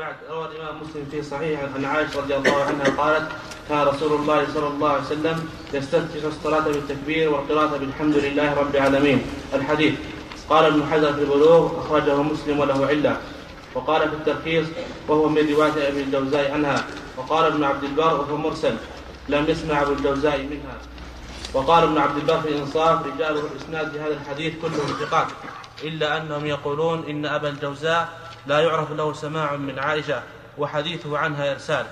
بعد روى الإمام مسلم في صحيح عن عائشة رضي الله عنها قالت كان رسول الله صلى الله عليه وسلم يستفتح الصلاة بالتكبير والقراءة بالحمد لله رب العالمين. الحديث. قال ابن حجر في البلوغ أخرجه مسلم وله علة. وقال في الترخيص وهو من رواية أبي الجوزاء عنها. وقال ابن عبد البر وهو مرسل لم يسمع أبو الجوزاء منها. وقال ابن عبد البر في الإنصاف رجال الإسناد في هذا الحديث كلهم ثقات إلا أنهم يقولون إن أبا الجوزاء لا يعرف له سماع من عائشة وحديثه عنها ارسال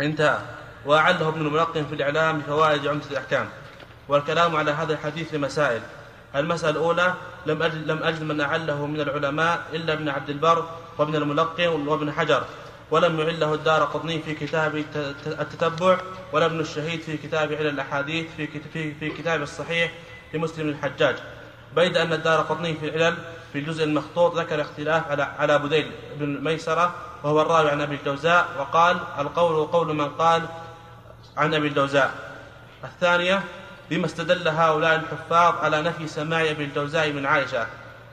انتهى. وأعله ابن الملقن في الإعلام بفوائد عمدة الأحكام. والكلام على هذا الحديث لمسائل. المسألة الأولى لم أجد, لم أجد من أعله من العلماء إلا ابن عبد البر وابن الملقن وابن حجر. ولم يعله الدار قطني في كتاب التتبع ولا ابن الشهيد في كتاب علل الأحاديث في, في كتاب الصحيح لمسلم الحجاج. بيد أن الدار قطني في العلل في الجزء المخطوط ذكر اختلاف على على بديل بن ميسرة وهو الراوي عن أبي الجوزاء وقال القول قول من قال عن أبي الجوزاء. الثانية بما استدل هؤلاء الحفاظ على نفي سماع ابن الجوزاء من عائشة.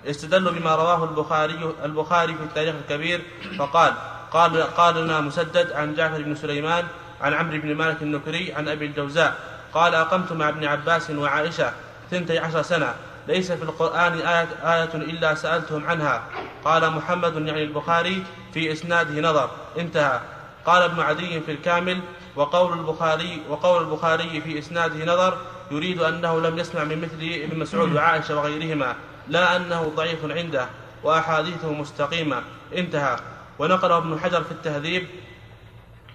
استدلوا بما رواه البخاري البخاري في التاريخ الكبير فقال قال قال لنا مسدد عن جعفر بن سليمان عن عمرو بن مالك النكري عن أبي الجوزاء قال أقمت مع ابن عباس وعائشة ثنتي عشر سنة ليس في القرآن آية, آية إلا سألتهم عنها. قال محمد يعني البخاري في إسناده نظر. انتهى. قال ابن عدي في الكامل وقول البخاري وقول البخاري في إسناده نظر يريد أنه لم يسمع من مثل ابن مسعود وعائشة وغيرهما لا أنه ضعيف عنده وأحاديثه مستقيمة. انتهى. ونقله ابن حجر في التهذيب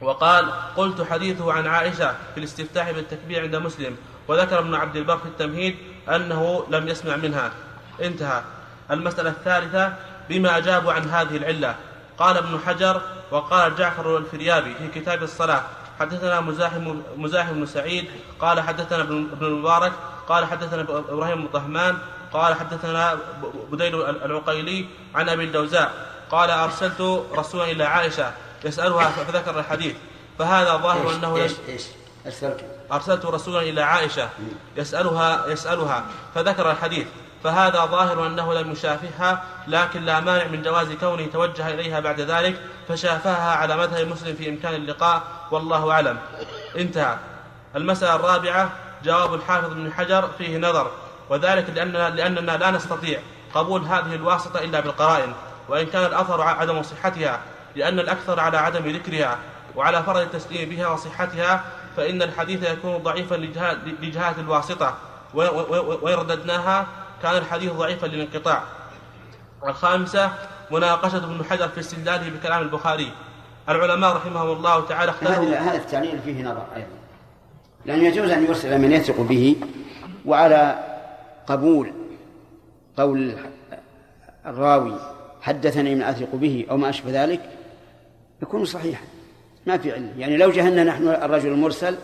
وقال قلت حديثه عن عائشة في الاستفتاح بالتكبير عند مسلم وذكر ابن عبد البر في التمهيد أنه لم يسمع منها. انتهى. المسألة الثالثة بما أجابوا عن هذه العلة. قال ابن حجر وقال جعفر الفريابي في كتاب الصلاة حدثنا مزاحم مزاحم بن سعيد قال حدثنا ابن المبارك قال حدثنا إبراهيم بن طهمان قال حدثنا بديل العقيلي عن أبي الجوزاء قال أرسلت رسولا إلى عائشة يسألها فذكر الحديث. فهذا ظاهر أنه إيش إيش ارسلت أرسلت رسولا إلى عائشة يسالها يسألها فذكر الحديث فهذا ظاهر أنه لم يشافهها لكن لا مانع من جواز كونه توجه إليها بعد ذلك فشافهها على مذهب مسلم في إمكان اللقاء والله أعلم. انتهى. المسألة الرابعة جواب الحافظ بن حجر فيه نظر وذلك لأننا, لأننا لا نستطيع قبول هذه الواسطة إلا بالقرائن وإن كان الأثر عدم صحتها لأن الأكثر على عدم ذكرها وعلى فرض التسليم بها وصحتها فإن الحديث يكون ضعيفا لجهات الواسطة. وإن رددناها كان الحديث ضعيفا للانقطاع. الخامسة مناقشة ابن حجر في استدلاله بكلام البخاري. العلماء رحمهم الله تعالى اختلفوا هذا التعليل فيه نظر أيضا. لأنه يجوز أن يرسل من يثق به وعلى قبول قول الراوي حدثني من أثق به أو ما أشبه ذلك يكون صحيحا. ما في علة يعني لو جهلنا نحن الرجل المرسل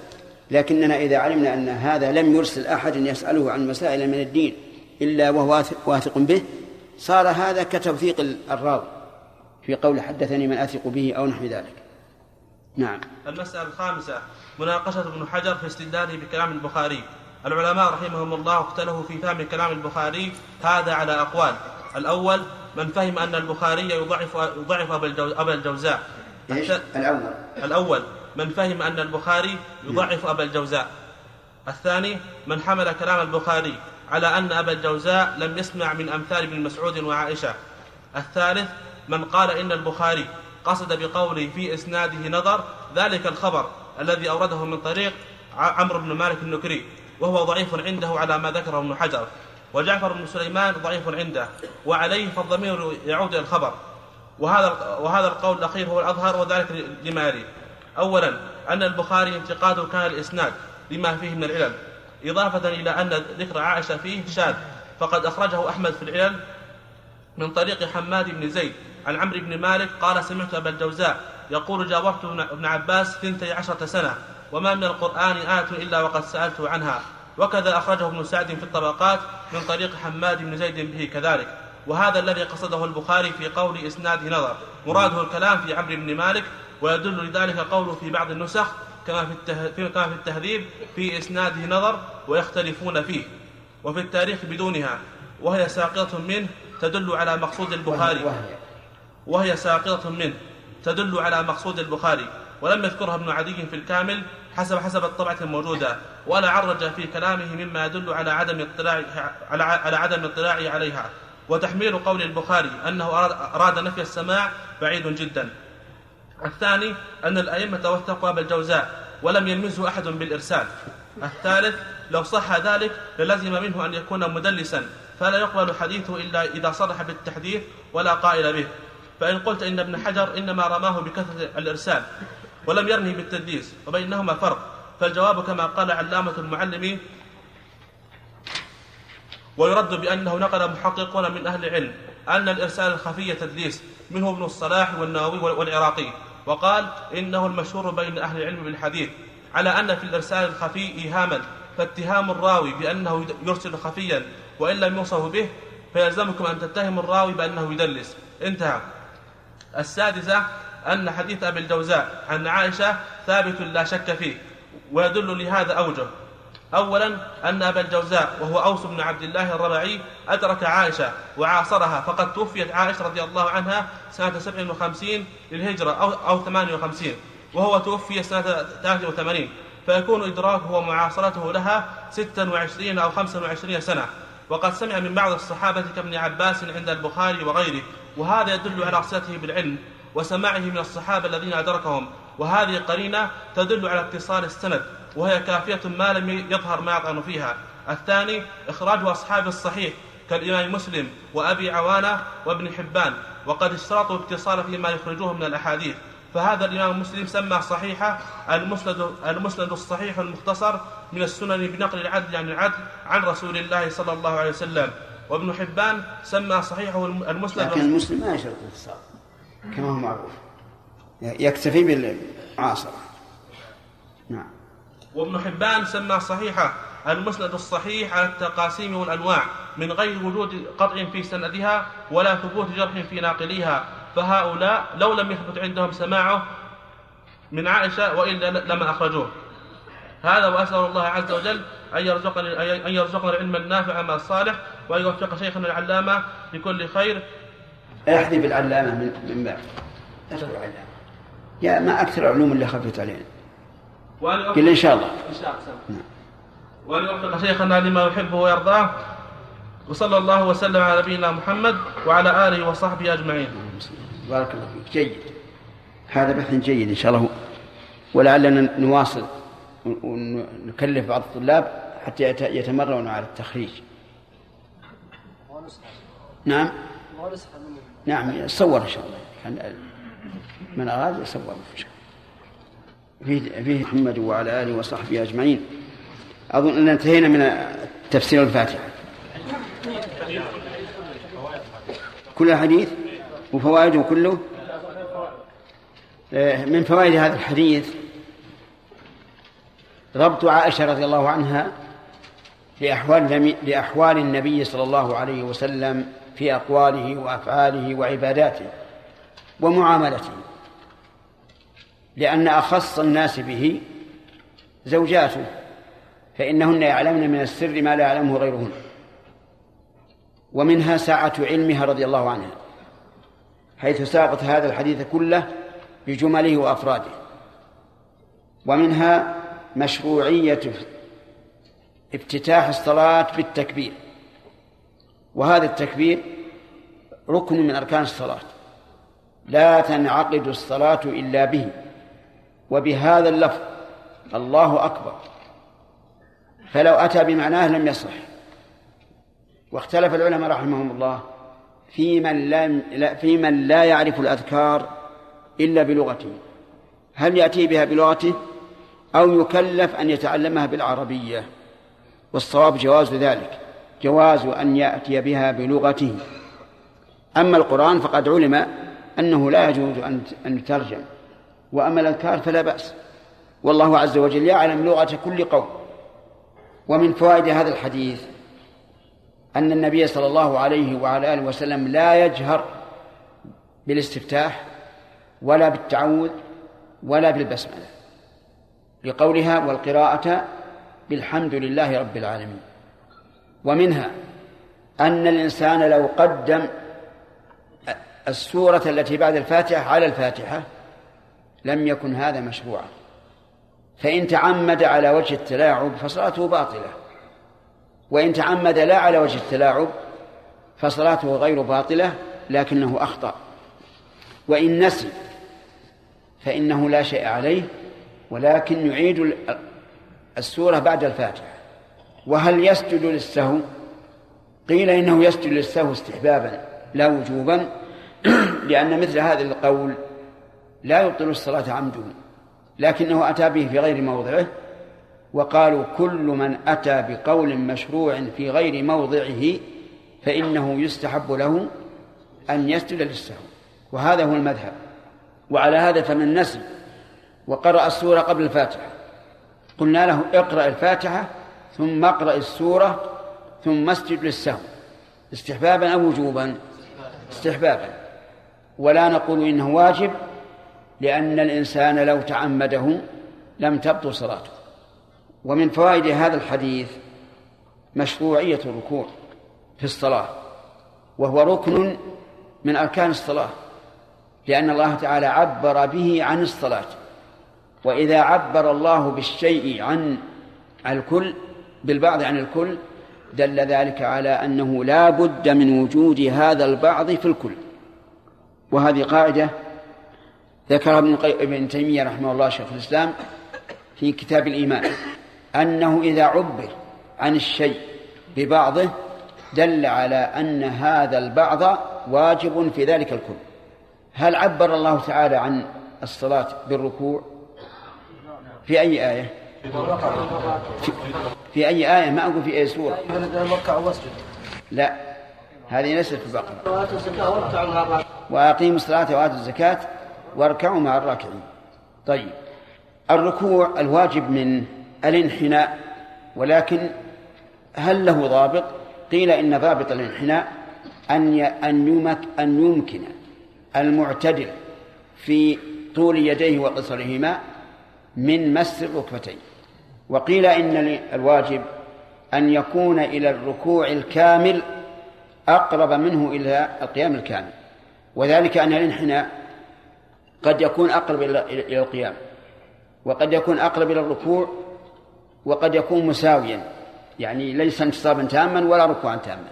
لكننا إذا علمنا أن هذا لم يرسل أحد يسأله عن مسائل من الدين إلا وهو واثق به صار هذا كتوثيق الراوي في قول حدثني من أثق به أو نحو ذلك. نعم. المسألة الخامسة مناقشة ابن حجر في استدلاله بكلام البخاري. العلماء رحمهم الله اختلفوا في فهم كلام البخاري هذا على أقوال. الأول من فهم أن البخاري يضعف يضعف أبا الجوزاء. إيش؟ الأول. الأول من فهم أن البخاري يضعف أبا الجوزاء. الثاني من حمل كلام البخاري على أن أبا الجوزاء لم يسمع من أمثال ابن مسعود وعائشة. الثالث من قال إن البخاري قصد بقوله في إسناده نظر ذلك الخبر الذي أورده من طريق عمرو بن مالك النكري وهو ضعيف عنده على ما ذكره ابن حجر. وجعفر بن سليمان ضعيف عنده وعليه فالضمير يعود إلى الخبر. وهذا وهذا القول الأخير هو الأظهر وذلك لما يلي اولا أن البخاري انتقاده كان الإسناد لما فيه من العلل إضافة إلى أن ذكر عائشة فيه شاذ فقد أخرجه أحمد في العلل من طريق حماد بن زيد عن عمرو بن مالك قال سمعت أبا الجوزاء يقول جاورت ابن عباس ثنتي عشرة سنة وما من القرآن آية إلا وقد سألته عنها. وكذا أخرجه ابن سعد في الطبقات من طريق حماد بن زيد به كذلك. وهذا الذي قصده البخاري في قول إسناده نظر. مراده الكلام في عمرو بن مالك ويدل لذلك قوله في بعض النسخ كما في كما في التهذيب في إسناده نظر ويختلفون فيه. وفي التاريخ بدونها. وهي ساقطة منه تدل على مقصود البخاري. وهي ساقطة منه تدل على مقصود البخاري. ولم يذكرها ابن عدي في الكامل حسب حسب الطبعة الموجودة. ولا عرج في كلامه مما يدل على عدم اطلاع على على عدم اطلاعه عليها. وتحميل قول البخاري أنه أراد نفي السماع بعيد جدا. الثاني أن الأئمة وثقوا أبا الجوزاء ولم يلمزه أحد بالإرسال. الثالث لو صح ذلك للزم منه أن يكون مدلسا فلا يقبل حديثه إلا إذا صرح بالتحديث ولا قائل به. فإن قلت إن ابن حجر إنما رماه بكثرة الإرسال ولم يرمه بالتدليس وبينهما فرق. فالجواب كما قال علامة المعلم ويرد بأنه نقل محققون من أهل العلم أن الإرسال الخفي تدليس منه ابن الصلاح والنووي والعراقي وقال إنه المشهور بين أهل العلم بالحديث على أن في الإرسال الخفي إيهاما فاتهام الراوي بأنه يرسل خفيا وإن لم يوصف به فيلزمكم أن تتهموا الراوي بأنه يدلس. انتهى. السادسة أن حديث أبي الجوزاء عن عائشة ثابت لا شك فيه ويدل لهذا أوجه. أولا أن أبا الجوزاء وهو أوس بن عبد الله الربعي أدرك عائشة وعاصرها فقد توفيت عائشة رضي الله عنها سنة 57 للهجرة أو, أو 58 وهو توفي سنة 83 فيكون إدراكه ومعاصرته لها 26 أو 25 سنة. وقد سمع من بعض الصحابة كابن عباس عند البخاري وغيره وهذا يدل على صلته بالعلم وسماعه من الصحابة الذين أدركهم وهذه قرينة تدل على اتصال السند. وهي كافية ما لم يظهر ما يطعن فيها. الثاني إخراج أصحاب الصحيح كالإمام مسلم وأبي عوانة وابن حبان وقد اشترطوا اتصال فيما يخرجوه من الأحاديث. فهذا الإمام مسلم سمى صحيحة المسند, المسند الصحيح المختصر من السنن بنقل العدل عن العدل عن رسول الله صلى الله عليه وسلم. وابن حبان سمى صحيحه المسند لكن المسلم ما يشرط الاتصال كما هو معروف. يكتفي بالعاصرة وابن حبان سمى صحيحة المسند الصحيح على التقاسيم والأنواع من غير وجود قطع في سندها ولا ثبوت جرح في ناقليها. فهؤلاء لو لم يثبت عندهم سماعه من عائشة وإلا لما أخرجوه. هذا وأسأل الله عز وجل أن يرزقنا أن يرزقنا العلم النافع مع الصالح وأن يوفق شيخنا العلامة لكل خير. احذف العلامة من بعد. يا ما أكثر العلوم اللي خفت علينا. قل إن شاء الله. إن شاء الله. نعم. وأن يوفق شيخنا لما يحبه ويرضاه؟ وصلى الله وسلم على نبينا محمد وعلى آله وصحبه أجمعين. بارك الله فيك. جيد. هذا بحث جيد إن شاء الله. ولعلنا نواصل ونكلف بعض الطلاب حتى يتمرنوا على التخريج. نعم. نعم صور إن شاء الله. من أراد يصور إن شاء الله فيه فيه محمد وعلى آله وصحبه أجمعين. أظن أن انتهينا من تفسير الفاتحة. كل الحديث وفوائده كله؟ آه، من فوائد هذا الحديث ربط عائشة رضي الله عنها لأحوال لأحوال النبي صلى الله عليه وسلم في أقواله وأفعاله وعباداته ومعاملته. لأن أخص الناس به زوجاته فإنهن يعلمن من السر ما لا يعلمه غيرهن. ومنها سعة علمها رضي الله عنها حيث ساقت هذا الحديث كله بجمله وأفراده. ومنها مشروعية افتتاح الصلاة بالتكبير. وهذا التكبير ركن من أركان الصلاة. لا تنعقد الصلاة إلا به. وبهذا اللفظ الله أكبر. فلو أتى بمعناه لم يصح. واختلف العلماء رحمهم الله في من لم في من لا يعرف الأذكار إلا بلغته. هل يأتي بها بلغته؟ أو يكلف أن يتعلمها بالعربية؟ والصواب جواز ذلك. جواز أن يأتي بها بلغته. أما القرآن فقد علم أنه لا يجوز أن يترجم وأما الأذكار فلا بأس. والله عز وجل يعلم لغة كل قوم. ومن فوائد هذا الحديث أن النبي صلى الله عليه وعلى آله وسلم لا يجهر بالاستفتاح ولا بالتعوذ ولا بالبسملة. لقولها والقراءة بالحمد لله رب العالمين. ومنها أن الإنسان لو قدم السورة التي بعد الفاتحة على الفاتحة لم يكن هذا مشروعا. فإن تعمد على وجه التلاعب فصلاته باطلة. وإن تعمد لا على وجه التلاعب فصلاته غير باطلة لكنه أخطأ. وإن نسي فإنه لا شيء عليه ولكن يعيد السورة بعد الفاتحة. وهل يسجد للسهو؟ قيل إنه يسجد للسهو استحبابا لا وجوبا لأن مثل هذا القول لا يبطل الصلاة عمده لكنه أتى به في غير موضعه وقالوا كل من أتى بقول مشروع في غير موضعه فإنه يستحب له أن يسجد للسهو. وهذا هو المذهب. وعلى هذا فمن نسي وقرأ السورة قبل الفاتحة. قلنا له اقرأ الفاتحة ثم اقرأ السورة ثم اسجد للسهو. استحبابا أو وجوبا؟ استحبابا. ولا نقول إنه واجب لأن الإنسان لو تعمده لم تبطل صلاته. ومن فوائد هذا الحديث مشروعية الركوع في الصلاة وهو ركن من أركان الصلاة لأن الله تعالى عبر به عن الصلاة. وإذا عبر الله بالشيء عن الكل بالبعض عن الكل دل ذلك على أنه لا بد من وجود هذا البعض في الكل. وهذه قاعدة ذكرها ابن, ابن تيمية رحمه الله شيخ الإسلام في كتاب الإيمان أنه إذا عبر عن الشيء ببعضه دل على أن هذا البعض واجب في ذلك الكل. هل عبر الله تعالى عن الصلاة بالركوع؟ في أي آية؟ في, في أي آية؟ ما أقول في أي سورة. لا هذه ليست في البقرة. وأقيموا الصلاة وآتوا الزكاة. واركعوا مع الراكعين. طيب الركوع الواجب من الانحناء ولكن هل له ضابط؟ قيل إن ضابط الانحناء أن أن أن يمكن المعتدل في طول يديه وقصرهما من مس الركبتين. وقيل إن الواجب أن يكون إلى الركوع الكامل أقرب منه إلى القيام الكامل. وذلك أن الانحناء قد يكون أقرب إلى القيام وقد يكون أقرب إلى الركوع وقد يكون مساويا يعني ليس انتصابا تاما ولا ركوعا تاما.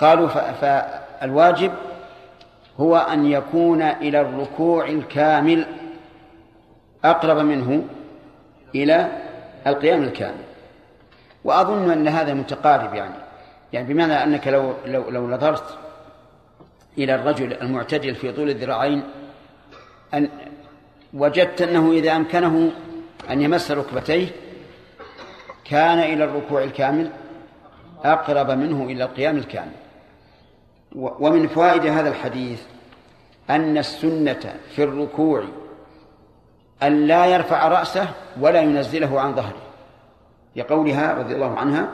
قالوا فالواجب هو أن يكون إلى الركوع الكامل أقرب منه إلى القيام الكامل. وأظن أن هذا متقارب يعني يعني بمعنى أنك لو لو لو نظرت إلى الرجل المعتدل في طول الذراعين أن وجدت أنه إذا أمكنه أن يمس ركبتيه كان إلى الركوع الكامل أقرب منه إلى القيام الكامل. ومن فوائد هذا الحديث أن السنة في الركوع أن لا يرفع رأسه ولا ينزله عن ظهره. لقولها رضي الله عنها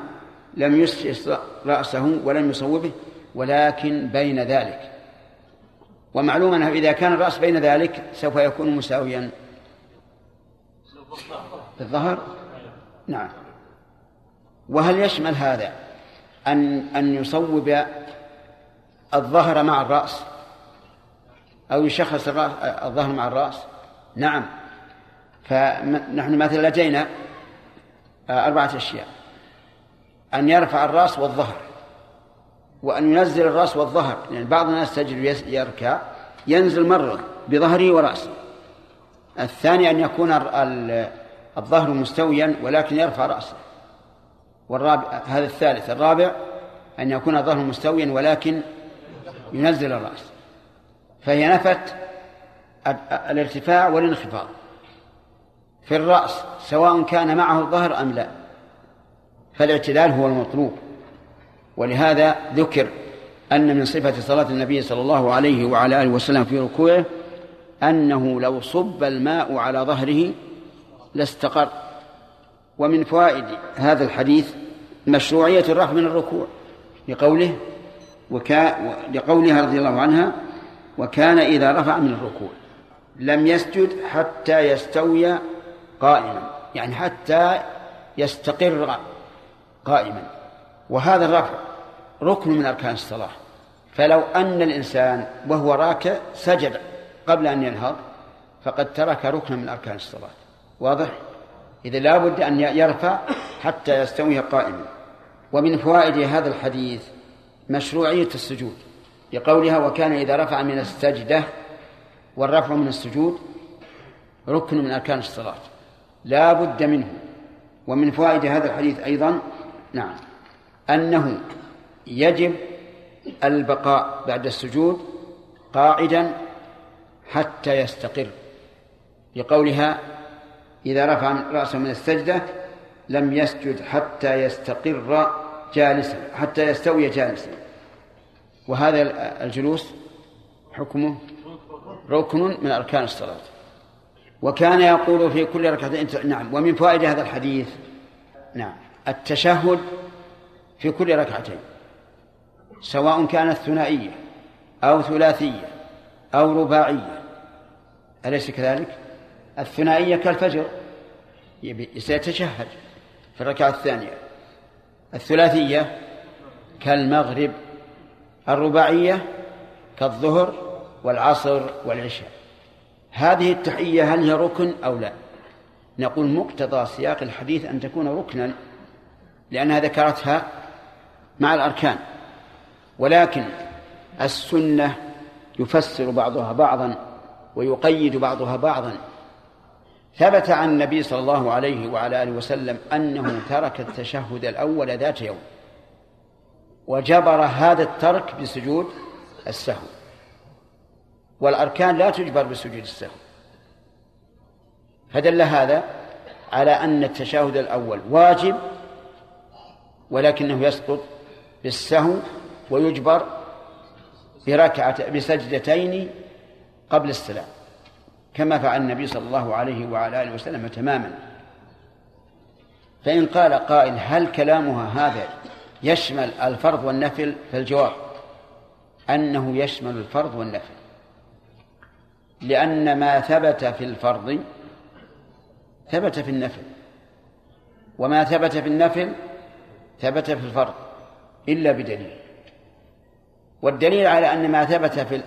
لم يسجد رأسه ولم يصوبه ولكن بين ذلك. ومعلوم أنه إذا كان الرأس بين ذلك سوف يكون مساويا. الظهر؟ نعم. وهل يشمل هذا أن أن يصوب الظهر مع الرأس؟ أو يشخص الظهر مع الرأس؟ نعم. فنحن مثلا لدينا أربعة أشياء. أن يرفع الرأس والظهر. وأن ينزل الرأس والظهر لأن يعني بعض الناس تجد يركع ينزل مرة بظهره ورأسه. الثاني أن يكون الظهر مستويا ولكن يرفع رأسه. والرابع هذا الثالث. الرابع أن يكون الظهر مستويا ولكن ينزل الرأس. فهي نفت الارتفاع والانخفاض. في الرأس سواء كان معه الظهر أم لا. فالاعتدال هو المطلوب. ولهذا ذكر أن من صفة صلاة النبي صلى الله عليه وعلى آله وسلم في ركوعه أنه لو صب الماء على ظهره لاستقر. ومن فوائد هذا الحديث مشروعية الرفع من الركوع لقوله وكا لقولها رضي الله عنها وكان إذا رفع من الركوع لم يسجد حتى يستوي قائما يعني حتى يستقر قائما. وهذا الرفع ركن من أركان الصلاة. فلو أن الإنسان وهو راكع سجد قبل أن ينهض فقد ترك ركنا من أركان الصلاة. واضح؟ إذا لا بد أن يرفع حتى يستوي قائما. ومن فوائد هذا الحديث مشروعية السجود. لقولها وكان إذا رفع من السجدة والرفع من السجود ركن من أركان الصلاة. لا بد منه. ومن فوائد هذا الحديث أيضا نعم. أنه يجب البقاء بعد السجود قاعدا حتى يستقر لقولها إذا رفع رأسه من السجدة لم يسجد حتى يستقر جالسا حتى يستوي جالسا. وهذا الجلوس حكمه ركن من أركان الصلاة. وكان يقول في كل ركعتين نعم ومن فوائد هذا الحديث نعم التشهد في كل ركعتين سواء كانت ثنائية أو ثلاثية أو رباعية. أليس كذلك؟ الثنائية كالفجر سيتشهد في الركعة الثانية. الثلاثية كالمغرب الرباعية كالظهر والعصر والعشاء. هذه التحية هل هي ركن أو لا؟ نقول مقتضى سياق الحديث أن تكون ركنا لأنها ذكرتها مع الأركان. ولكن السنة يفسر بعضها بعضا ويقيد بعضها بعضا. ثبت عن النبي صلى الله عليه وعلى آله وسلم أنه ترك التشهد الأول ذات يوم وجبر هذا الترك بسجود السهو. والأركان لا تجبر بسجود السهو. فدل هذا على أن التشهد الأول واجب ولكنه يسقط بالسهو ويجبر بركعة بسجدتين قبل السلام. كما فعل النبي صلى الله عليه وعلى آله وسلم تماما. فإن قال قائل هل كلامها هذا يشمل الفرض والنفل؟ فالجواب أنه يشمل الفرض والنفل. لأن ما ثبت في الفرض ثبت في النفل. وما ثبت في النفل ثبت في الفرض. إلا بدليل. والدليل على أن ما ثبت في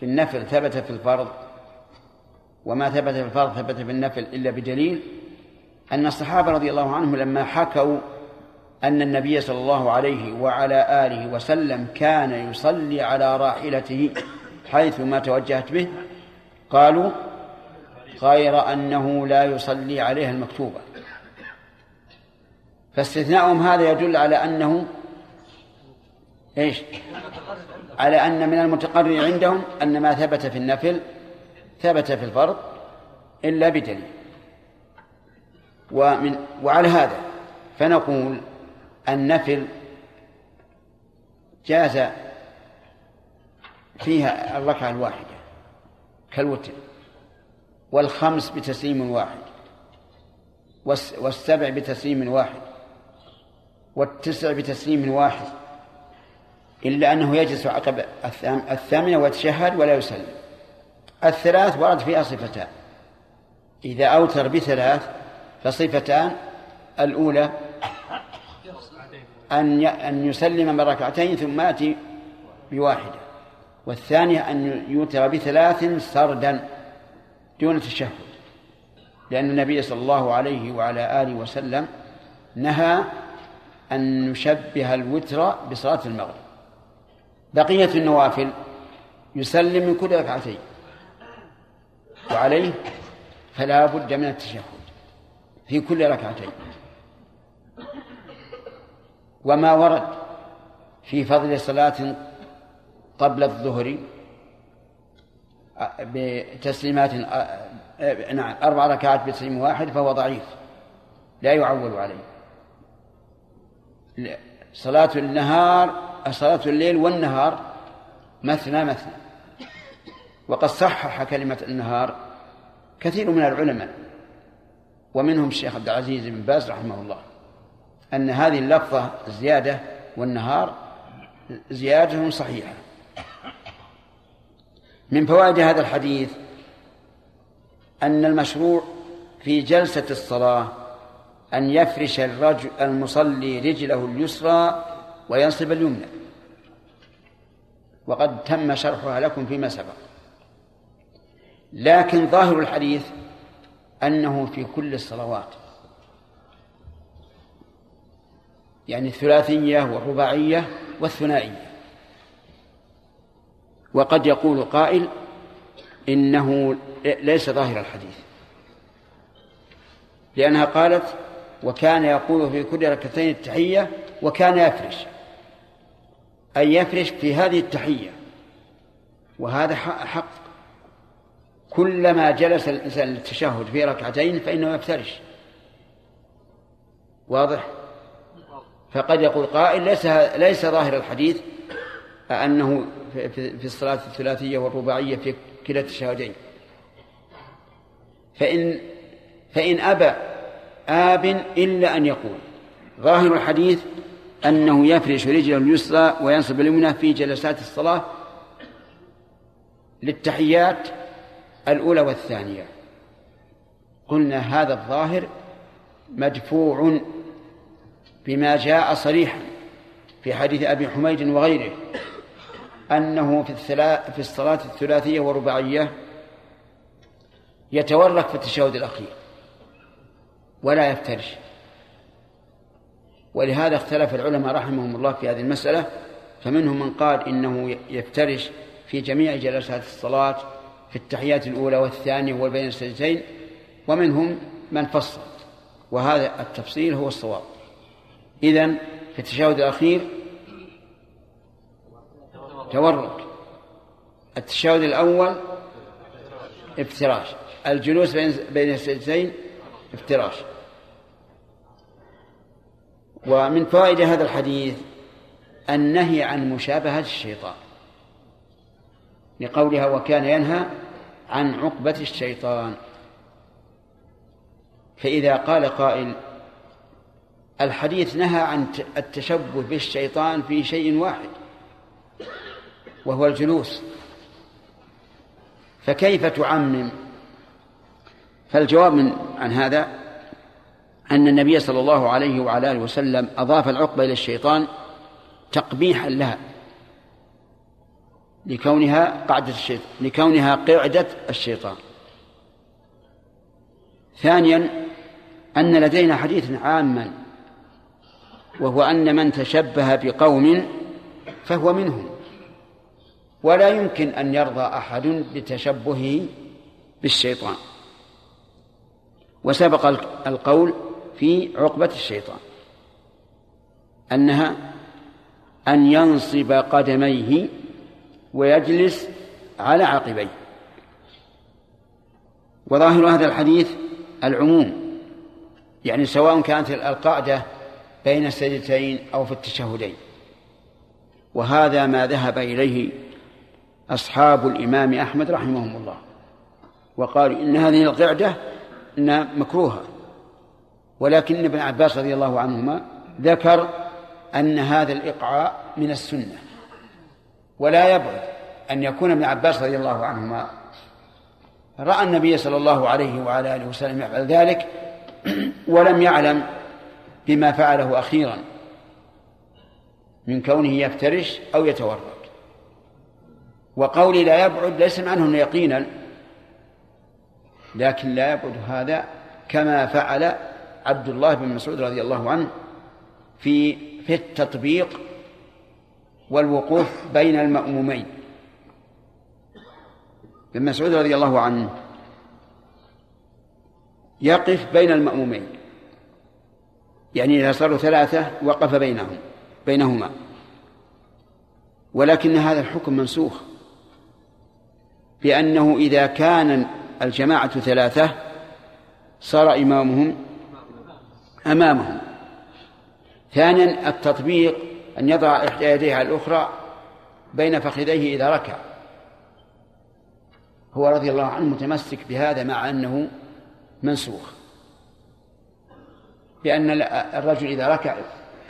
في النفل ثبت في الفرض وما ثبت في الفرض ثبت في النفل إلا بدليل أن الصحابة رضي الله عنهم لما حكوا أن النبي صلى الله عليه وعلى آله وسلم كان يصلي على راحلته حيث ما توجهت به قالوا غير أنه لا يصلي عليها المكتوبة. فاستثناءهم هذا يدل على أنه إيش؟ على أن من المتقرر عندهم أن ما ثبت في النفل ثبت في الفرض إلا بدليل ومن وعلى هذا فنقول النفل جاز فيها الركعة الواحدة كالوتر والخمس بتسليم واحد والسبع بتسليم واحد والتسع بتسليم واحد إلا أنه يجلس عقب الثامنة ويتشهد ولا يسلم. الثلاث ورد فيها صفتان. إذا أوتر بثلاث فصفتان. الأولى أن أن يسلم من ركعتين ثم يأتي بواحدة. والثانية أن يوتر بثلاث سردا دون تشهد. لأن النبي صلى الله عليه وعلى آله وسلم نهى أن نشبه الوتر بصلاة المغرب. بقية النوافل يسلم من كل ركعتين. وعليه فلا بد من التشهد في كل ركعتين. وما ورد في فضل صلاة قبل الظهر بتسليمات نعم أربع ركعات بتسليم واحد فهو ضعيف لا يعول عليه. صلاة النهار صلاة الليل والنهار مثنى مثنى. وقد صحح كلمة النهار كثير من العلماء ومنهم الشيخ عبد العزيز بن باز رحمه الله أن هذه اللفظة زيادة والنهار زيادة صحيحة. من فوائد هذا الحديث أن المشروع في جلسة الصلاة أن يفرش الرجل المصلي رجله اليسرى وينصب اليمنى. وقد تم شرحها لكم فيما سبق. لكن ظاهر الحديث أنه في كل الصلوات. يعني الثلاثية والرباعية والثنائية. وقد يقول قائل إنه ليس ظاهر الحديث. لأنها قالت وكان يقول في كل ركعتين التحية وكان يفرش أي يفرش في هذه التحية. وهذا حق. كلما جلس الإنسان للتشهد في ركعتين فإنه يفترش. واضح؟ فقد يقول قائل ليس ليس ظاهر الحديث أنه في الصلاة الثلاثية والرباعية في كلا التشهدين. فإن فإن أبى آب إلا أن يقول. ظاهر الحديث أنه يفرش رجله اليسرى وينصب اليمنى في جلسات الصلاة للتحيات الأولى والثانية. قلنا هذا الظاهر مدفوع بما جاء صريحا في حديث أبي حميد وغيره أنه في, في الصلاة الثلاثية والرباعية يتورك في التشهد الأخير ولا يفترش. ولهذا اختلف العلماء رحمهم الله في هذه المسألة فمنهم من قال إنه يفترش في جميع جلسات الصلاة في التحيات الأولى والثانية وبين السجدتين ومنهم من فصل وهذا التفصيل هو الصواب. إذن في التشهد الأخير تورك التشهد الأول افتراش الجلوس بين السجدتين افتراش. ومن فوائد هذا الحديث النهي عن مشابهة الشيطان لقولها وكان ينهى عن عقبة الشيطان. فإذا قال قائل الحديث نهى عن التشبه بالشيطان في شيء واحد وهو الجلوس. فكيف تعمم؟ فالجواب من عن هذا أن النبي صلى الله عليه وعلى آله وسلم أضاف العقبة إلى الشيطان تقبيحا لها لكونها قاعدة الشيطان لكونها قعدة الشيطان. ثانيا أن لدينا حديثا عاما وهو أن من تشبه بقوم فهو منهم. ولا يمكن أن يرضى أحد بتشبهه بالشيطان. وسبق القول في عقبة الشيطان أنها أن ينصب قدميه ويجلس على عقبيه. وظاهر هذا الحديث العموم يعني سواء كانت القاعدة بين السجدتين أو في التشهدين. وهذا ما ذهب إليه أصحاب الإمام أحمد رحمهم الله وقالوا إن هذه القعدة إنها مكروهة. ولكن ابن عباس رضي الله عنهما ذكر أن هذا الإقعاء من السنة. ولا يبعد أن يكون ابن عباس رضي الله عنهما رأى النبي صلى الله عليه وعلى آله وسلم يفعل ذلك ولم يعلم بما فعله أخيرا من كونه يفترش أو يتورط. وقولي لا يبعد ليس معنه يقينا لكن لا يبعد هذا كما فعل عبد الله بن مسعود رضي الله عنه في في التطبيق والوقوف بين المأمومين. ابن مسعود رضي الله عنه يقف بين المأمومين. يعني إذا صاروا ثلاثة وقف بينهم بينهما. ولكن هذا الحكم منسوخ. بأنه إذا كان الجماعة ثلاثة صار إمامهم أمامهم. ثانيا التطبيق أن يضع إحدى يديه على الأخرى بين فخذيه إذا ركع. هو رضي الله عنه متمسك بهذا مع أنه منسوخ. بأن الرجل إذا ركع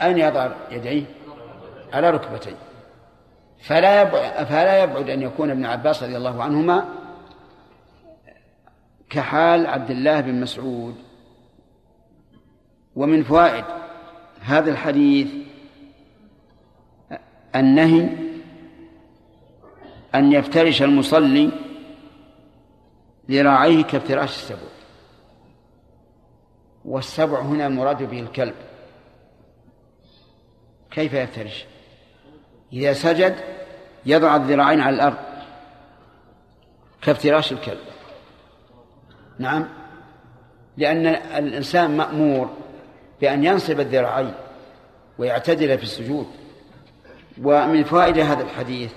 أين يضع يديه على ركبتيه. فلا يبعد فلا يبعد أن يكون ابن عباس رضي الله عنهما كحال عبد الله بن مسعود. ومن فوائد هذا الحديث النهي أن يفترش المصلي ذراعيه كافتراش السبع. والسبع هنا المراد به الكلب. كيف يفترش؟ إذا سجد يضع الذراعين على الأرض كافتراش الكلب. نعم؟ لأن الإنسان مأمور بأن ينصب الذراعين ويعتدل في السجود. ومن فائدة هذا الحديث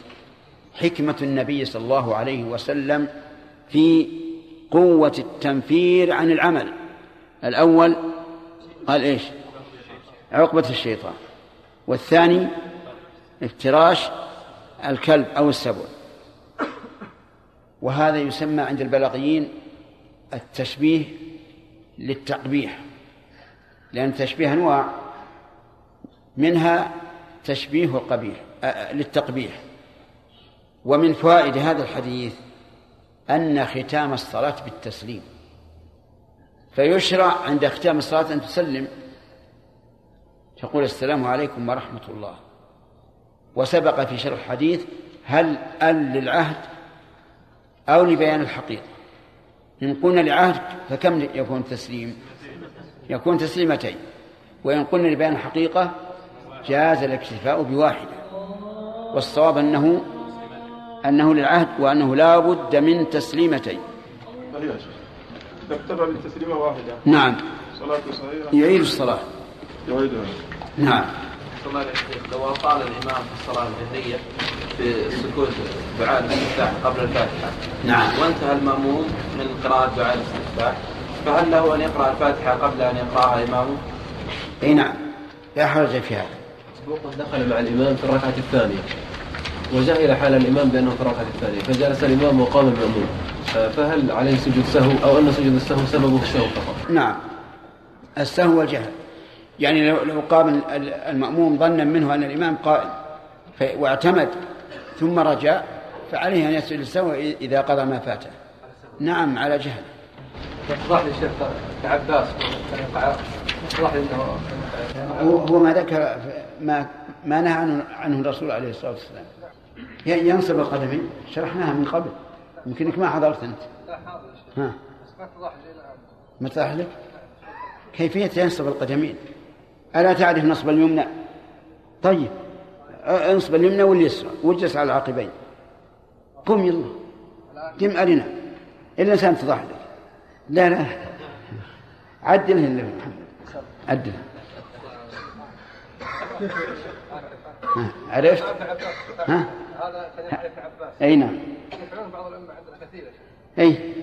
حكمة النبي صلى الله عليه وسلم في قوة التنفير عن العمل. الأول قال إيش؟ عقبة الشيطان. والثاني افتراش الكلب أو السبع وهذا يسمى عند البلاغيين التشبيه للتقبيح. لأن التشبيه أنواع منها تشبيه القبيح للتقبيح. ومن فوائد هذا الحديث أن ختام الصلاة بالتسليم. فيشرع عند ختام الصلاة أن تسلم. تقول السلام عليكم ورحمة الله. وسبق في شرح الحديث هل ال للعهد أو لبيان الحقيقة. إن قلنا لعهد فكم يكون تسليم؟ يكون تسليمتين. وإن قلنا لبيان الحقيقة جاز الاكتفاء بواحدة. والصواب أنه أنه للعهد وأنه لا بد من تسليمتين. اكتفى بالتسليمة واحدة؟ نعم. صلاة صحيحة؟ يعيد الصلاة. يعيدها. نعم. لو أطال الإمام في الصلاة الجهرية في السكوت دعاء الاستفتاح قبل الفاتحة. نعم. وانتهى المأموم من قراءة دعاء الاستفتاح. فهل له أن يقرأ الفاتحة قبل أن يقرأها إمامه؟ أي نعم لا حرج في هذا وقد دخل مع الإمام في الركعة الثانية. وجهل حال الإمام بأنه في الركعة الثانية. فجلس الإمام وقام المأموم فهل عليه سجود سهو أو أن سجود السهو سببه السهو فقط؟ نعم السهو والجهل. يعني لو لو قام المأموم ظنا منه أن الإمام قائم واعتمد ثم رجع فعليه أن يسجد السهو إذا قضى ما فاته. نعم على جهل. اتضح لي الشيخ كعباس اتضح لي إنه هو هو ما ذكر ما ما نهى عنه, عنه الرسول عليه الصلاة والسلام. ينصب القدمين. شرحناها من قبل. يمكنك ما حضرت أنت. لا حاضر ها. بس ما اتضح لك؟ كيفية ينصب القدمين؟ ألا تعرف نصب اليمنى؟ طيب. انصب اليمنى واليسرى. واجلس على العقبين. قم يلا. قم أرنا. إلا الانسان اتضح لك. لا لا. عدله النبي محمد. عدله عرفت؟ ها؟ هذا كلام عباس أي نعم. يفعلون بعض عندنا كثير أي.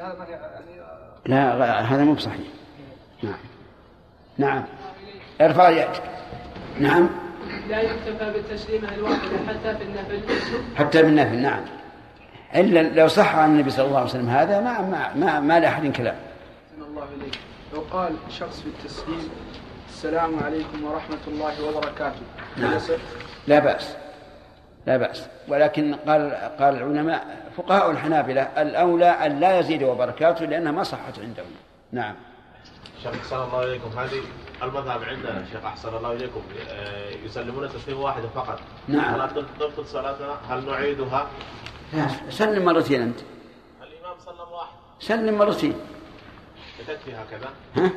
هذا يعني لا هذا مو بصحيح. نعم. نعم. ارفع يدك. نعم. لا يكتفى بالتسليمة الواحدة حتى في النفل. حتى بالنافل نعم. إلا لو صح عن النبي صلى الله عليه وسلم هذا ما ما ما, ما لاحد كلام. أحسن الله إليك. لو قال شخص في التسليم السلام عليكم ورحمة الله وبركاته. نعم. يصح؟ لا بأس. لا بأس. ولكن قال قال العلماء فقهاء الحنابلة الأولى أن لا يزيد وبركاته لأنها ما صحت عندهم. نعم. شيخ أحسن الله إليكم. هذه المذهب عندنا شيخ أحسن الله إليكم. آه، يسلمون تسليم واحدة فقط. نعم. فلا تبطل صلاتنا؟ هل نعيدها؟ سلم مرتين أنت. الإمام سلم واحد سلم مرتين. تكفي هكذا؟ ها؟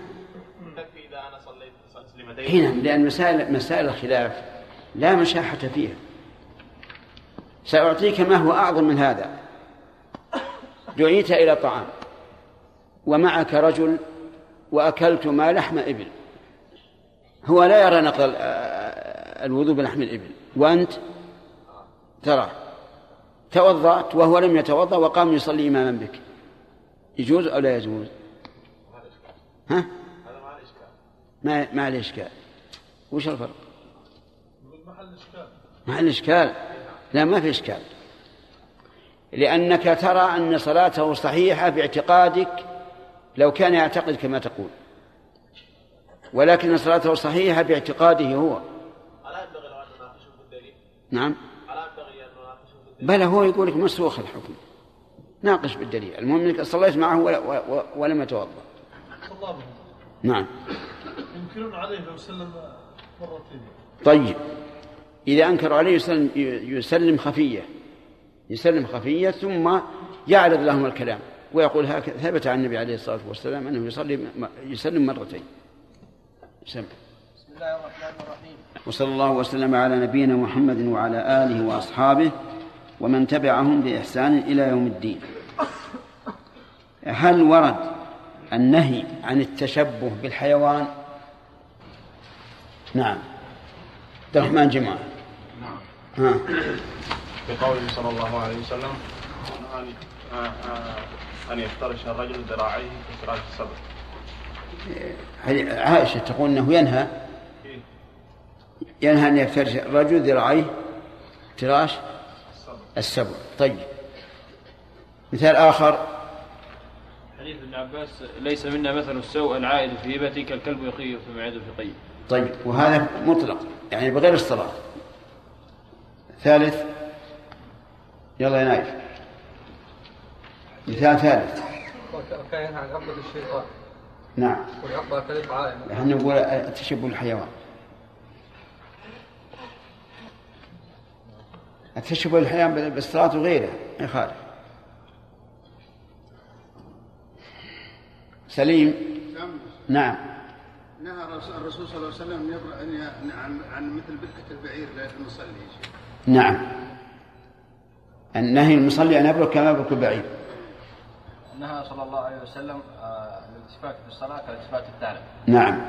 تكفي إذا أنا صليت تسليمتين؟ هنا لأن مسائل مسائل الخلاف لا مشاحة فيها. سأعطيك ما هو أعظم من هذا. دعيت إلى طعام. ومعك رجل وأكلتما لحم إبل. هو لا يرى نقل آه، الوضوء بلحم الإبل. وأنت؟ ترى توضأت وهو لم يتوضأ وقام يصلي إماما بك. يجوز أو لا يجوز؟ ها؟ ما الإشكال ما ما عليه إشكال. وش الفرق؟ محل إشكال. لا ما في إشكال. لأنك ترى أن صلاته صحيحة باعتقادك لو كان يعتقد كما تقول. ولكن صلاته صحيحة باعتقاده هو. ألا؟ نعم ألا ينبغي أن نناقشه بالدليل؟ بل هو يقول لك مسوخ الحكم. ناقش بالدليل. المهم إنك صليت معه ولا و- ولم يتوضأ. نعم. ينكرون عليه لو سلم مرتين. طيب. إذا أنكروا عليه يسلم, يسلم خفية. يسلم خفية ثم يعرض لهم الكلام ويقول هكذا ثبت عن النبي عليه الصلاة والسلام أنه يصلي يسلم مرتين. سمع. بسم الله الرحمن الرحيم. وصلى الله وسلم على نبينا محمد وعلى آله وأصحابه ومن تبعهم بإحسان إلى يوم الدين. هل ورد النهي عن التشبه بالحيوان؟ نعم. عبد الرحمن جمعة نعم. ها. بقوله صلى الله عليه وسلم أن يفترش الرجل ذراعيه في فراش هل- عائشة تقول أنه ينهى. ينهى أن يفترش الرجل ذراعيه افتراش السبع. طيب. مثال آخر. حديث ابن عباس ليس منا مثل السوء العائد في هبته كالكلب يقي في معده في قيء طيب. وهذا مطلق. يعني بغير الصلاة ثالث. يلا يا نايف. مثال ثالث. وكأن ينهى عن عقد الشيطان. نعم. والعقد كلمة عائمة إحنا نقول التشبه الحيوان التشبه الحيوان بالصلاة وغيره ما يخالف. سليم؟ نعم. نهى الرسول صلى الله عليه وسلم يبرأ أن ي- عن عن مثل بدعة البعير لا شيخ. نعم. النهي المصلي أن يبرك كما يبرك البعير. نهى صلى الله عليه وسلم آه، الالتفات في الصلاة كالالتفات الثالث. نعم.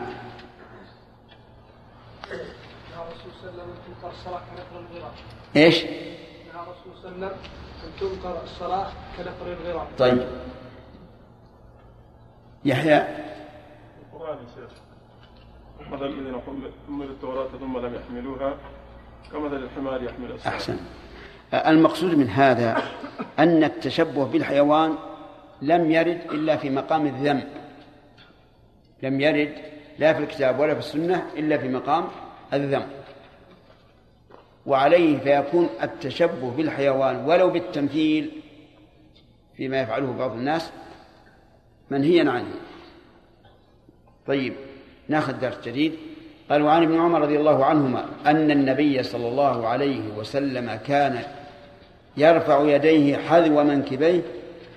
الرسول صلى الله عليه وسلم ان تنكر الصلاة كنفر الغراب إيش؟ نهى الرسول صلى الله عليه وسلم أن تنكر الصلاة كنفر الغراب طيب. يحيى. القرآن يا شيخ. مثل الذين حمل- حملوا التوراة ثم لم يحملوها كمثل الحمار يحمل أسفار أحسن. المقصود من هذا أن التشبه بالحيوان لم يرد إلا في مقام الذم لم يرد لا في الكتاب ولا في السنة إلا في مقام الذم وعليه فيكون التشبه بالحيوان ولو بالتمثيل فيما يفعله بعض الناس منهيا عنه. طيب ناخذ درس جديد. قال وعن ابن عمر رضي الله عنهما أن النبي صلى الله عليه وسلم كان يرفع يديه حذو منكبيه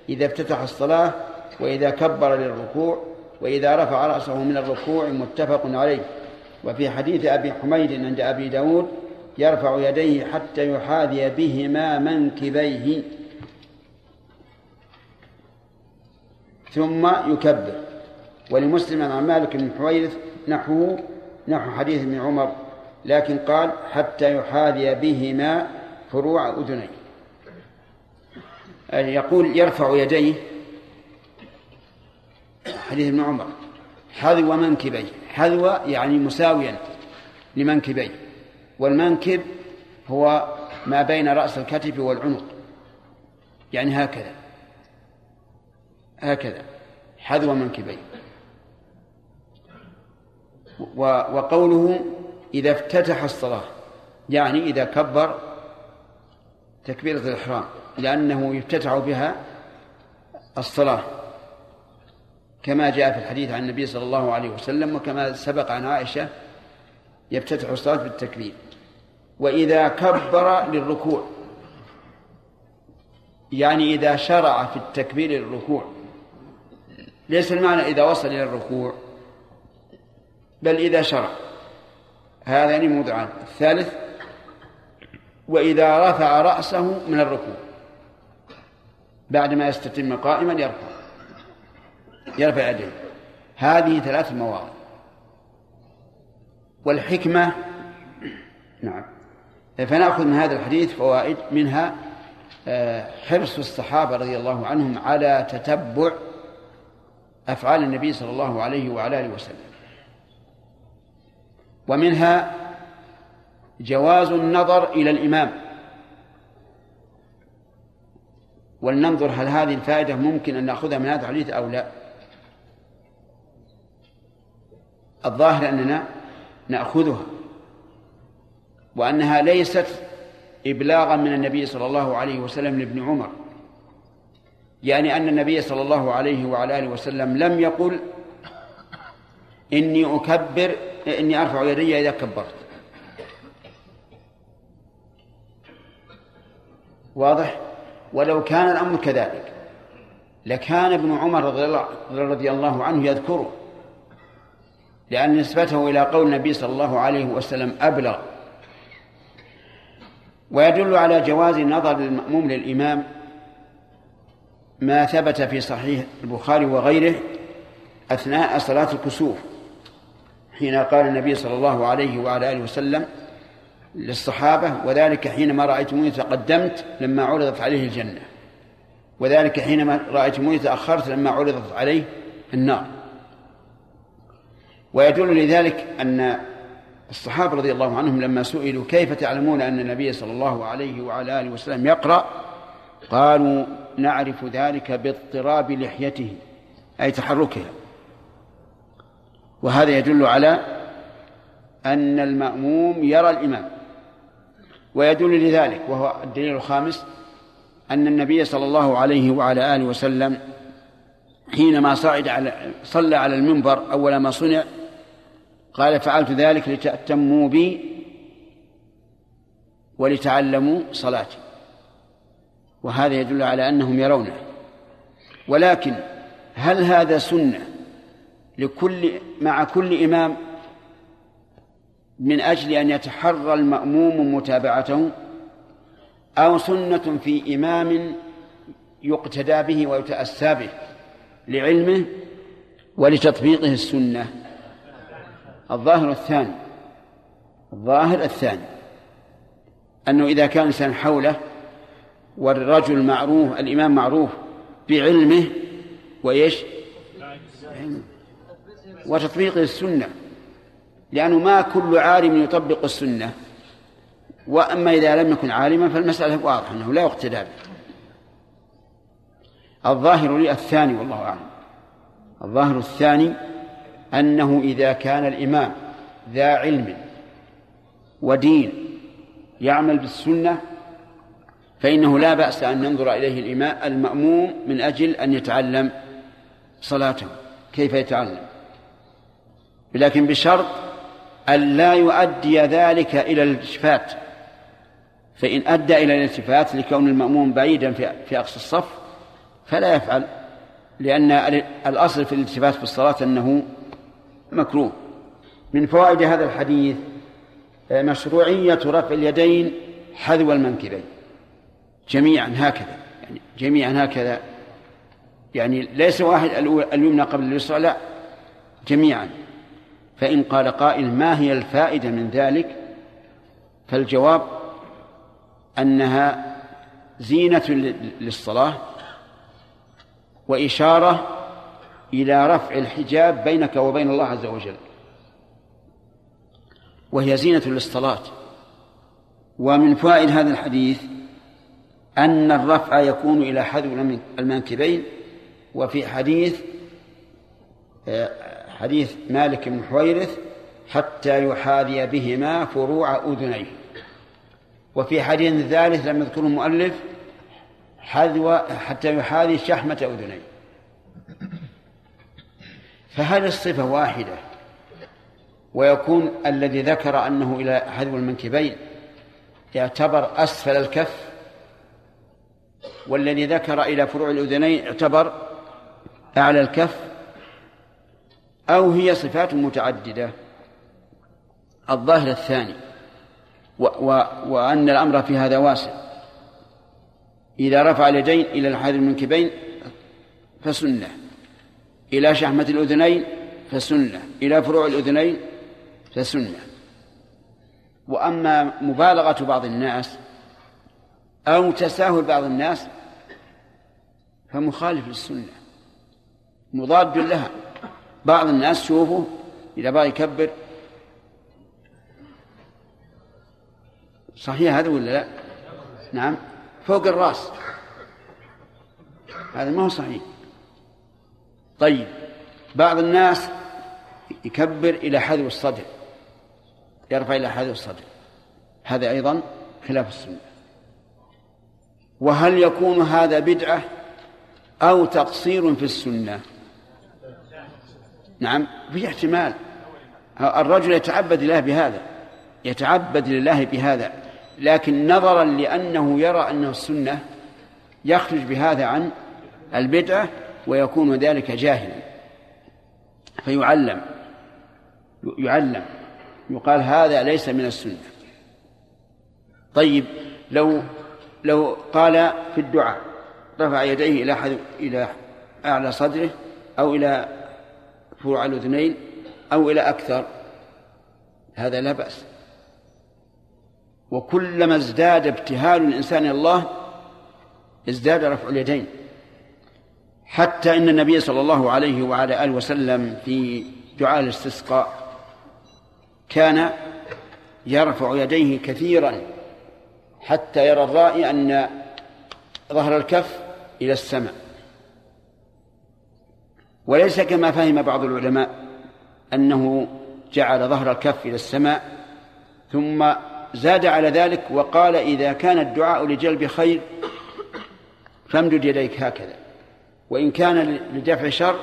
إذا افتتح الصلاة وإذا كبر للركوع وإذا رفع رأسه من الركوع متفق عليه. وفي حديث أبي حميد عند أبي داود يرفع يديه حتى يحاذي بهما منكبيه. ثم يكبر. ولمسلم عن مالك بن حويرث نحوه نحو حديث ابن عمر لكن قال حتى يحاذي بهما فروع أذنيه يقول يرفع يديه حديث ابن عمر حذو منكبيه. حذو يعني مساويا لمنكبيه. والمنكب هو ما بين رأس الكتف والعنق. يعني هكذا. هكذا. حذو منكبيه وقوله إذا افتتح الصلاة. يعني إذا كبر تكبيرة الإحرام. لأنه يفتتح بها الصلاة. كما جاء في الحديث عن النبي صلى الله عليه وسلم وكما سبق عن عائشة يفتتح الصلاة بالتكبير. وإذا كبر للركوع. يعني إذا شرع في التكبير للركوع. ليس المعنى إذا وصل إلى الركوع بل إذا شرع. هذان موضعان الثالث وإذا رفع رأسه من الركوع. بعد ما يستتم قائما يرفع. يرفع يديه. هذه ثلاث مواضع. والحكمة. نعم. فنأخذ من هذا الحديث فوائد منها حرص الصحابة رضي الله عنهم على تتبع أفعال النبي صلى الله عليه وعلى آله وسلم. ومنها جواز النظر إلى الإمام. ولننظر هل هذه الفائدة ممكن أن نأخذها من هذا الحديث أو لا. الظاهر أننا نأخذها وأنها ليست إبلاغا من النبي صلى الله عليه وسلم لابن عمر. يعني أن النبي صلى الله عليه وعلى آله وسلم لم يقل إني أكبر إني أرفع يدي إذا كبرت. واضح؟ ولو كان الأمر كذلك لكان ابن عمر رضي الله عنه يذكره. لأن نسبته إلى قول النبي صلى الله عليه وسلم أبلغ. ويدل على جواز نظر المأموم للإمام ما ثبت في صحيح البخاري وغيره أثناء صلاة الكسوف حين قال النبي صلى الله عليه وعلى آله وسلم للصحابة وذلك حينما رأيتموني تقدمت لما عرضت عليه الجنة وذلك حينما رأيتموني تأخرت لما عرضت عليه النار. ويدل لذلك أن الصحابة رضي الله عنهم لما سئلوا كيف تعلمون أن النبي صلى الله عليه وعلى آله وسلم يقرأ قالوا نعرف ذلك باضطراب لحيته أي تحركها. وهذا يدل على أن المأموم يرى الإمام. ويدل لذلك وهو الدليل الخامس أن النبي صلى الله عليه وعلى آله وسلم حينما صعد على صلى على المنبر أول ما صنع قال فعلت ذلك لتأتموا بي ولتعلموا صلاتي. وهذا يدل على أنهم يرونه. ولكن هل هذا سنة لكل مع كل إمام من أجل أن يتحرى المأموم متابعته أو سنة في إمام يقتدى به ويتأسى به لعلمه ولتطبيقه السنة؟ الظاهر الثاني الظاهر الثاني. أنه إذا كان الإنسان حوله والرجل معروف الإمام معروف بعلمه وإيش؟ وتطبيق السنة. لأنه ما كل عالم يطبق السنة. وأما إذا لم يكن عالما فالمسألة واضحة أنه لا يقتدى الظاهر لي الثاني والله أعلم. الظاهر الثاني أنه إذا كان الإمام ذا علم ودين يعمل بالسنة فإنه لا بأس أن ينظر إليه الإمام المأموم من أجل أن يتعلم صلاته. كيف يتعلم؟ لكن بشرط أن لا يؤدي ذلك إلى الالتفات. فإن أدى إلى الالتفات لكون المأموم بعيدا في أقصى الصف فلا يفعل لأن الأصل في الالتفات في الصلاة أنه مكروه. من فوائد هذا الحديث مشروعية رفع اليدين حذو المنكبين. جميعا هكذا. يعني جميعا هكذا. يعني ليس واحد اليمنى قبل اليسرى لا. جميعا. فإن قال قائل ما هي الفائدة من ذلك؟ فالجواب أنها زينة للصلاة وإشارة إلى رفع الحجاب بينك وبين الله عز وجل. وهي زينة للصلاة ومن فوائد هذا الحديث أن الرفع يكون إلى حذو المنكبين. وفي حديث آه، حديث مالك بن حويرث حتى يحاذي بهما فروع أذنيه. وفي حديث ثالث لم يذكره المؤلف حذو حتى يحاذي شحمة أذنيه. فهل الصفة واحدة. ويكون الذي ذكر أنه إلى حذو المنكبين يعتبر أسفل الكف والذي ذكر إلى فروع الأذنين اعتبر أعلى الكف أو هي صفات متعددة. الظاهر الثاني و و وأن الأمر في هذا واسع. إذا رفع اليدين إلى الحاذر المنكبين فسنة. إلى شحمة الأذنين فسنة إلى فروع الأذنين فسنة. وأما مبالغة بعض الناس أو تساهل بعض الناس فمخالف للسنة. مضاد لها. بعض الناس شوفوا إذا بغى يكبر. صحيح هذا ولا لا؟ نعم. فوق الرأس. هذا ما هو صحيح. طيب بعض الناس يكبر إلى حذو الصدر يرفع إلى حذو الصدر. هذا أيضا خلاف السنة. وهل يكون هذا بدعة أو تقصير في السنة؟ نعم في احتمال. الرجل يتعبد لله بهذا يتعبد لله بهذا لكن نظرا لأنه يرى أنه السنة يخرج بهذا عن البدعة ويكون ذلك جاهلا. فيعلم يعلم يقال هذا ليس من السنة. طيب لو لو قال في الدعاء رفع يديه إلى حد إلى أعلى صدره أو إلى فروع الأذنين أو إلى أكثر هذا لا بأس. وكلما ازداد ابتهال الإنسان الله ازداد رفع اليدين. حتى إن النبي صلى الله عليه وعلى آله وسلم في دعاء الاستسقاء كان يرفع يديه كثيرا حتى يرى الرائي أن ظهر الكف إلى السماء. وليس كما فهم بعض العلماء أنه جعل ظهر الكف إلى السماء ثم زاد على ذلك وقال إذا كان الدعاء لجلب خير فامدد يديك هكذا. وإن كان لدفع شر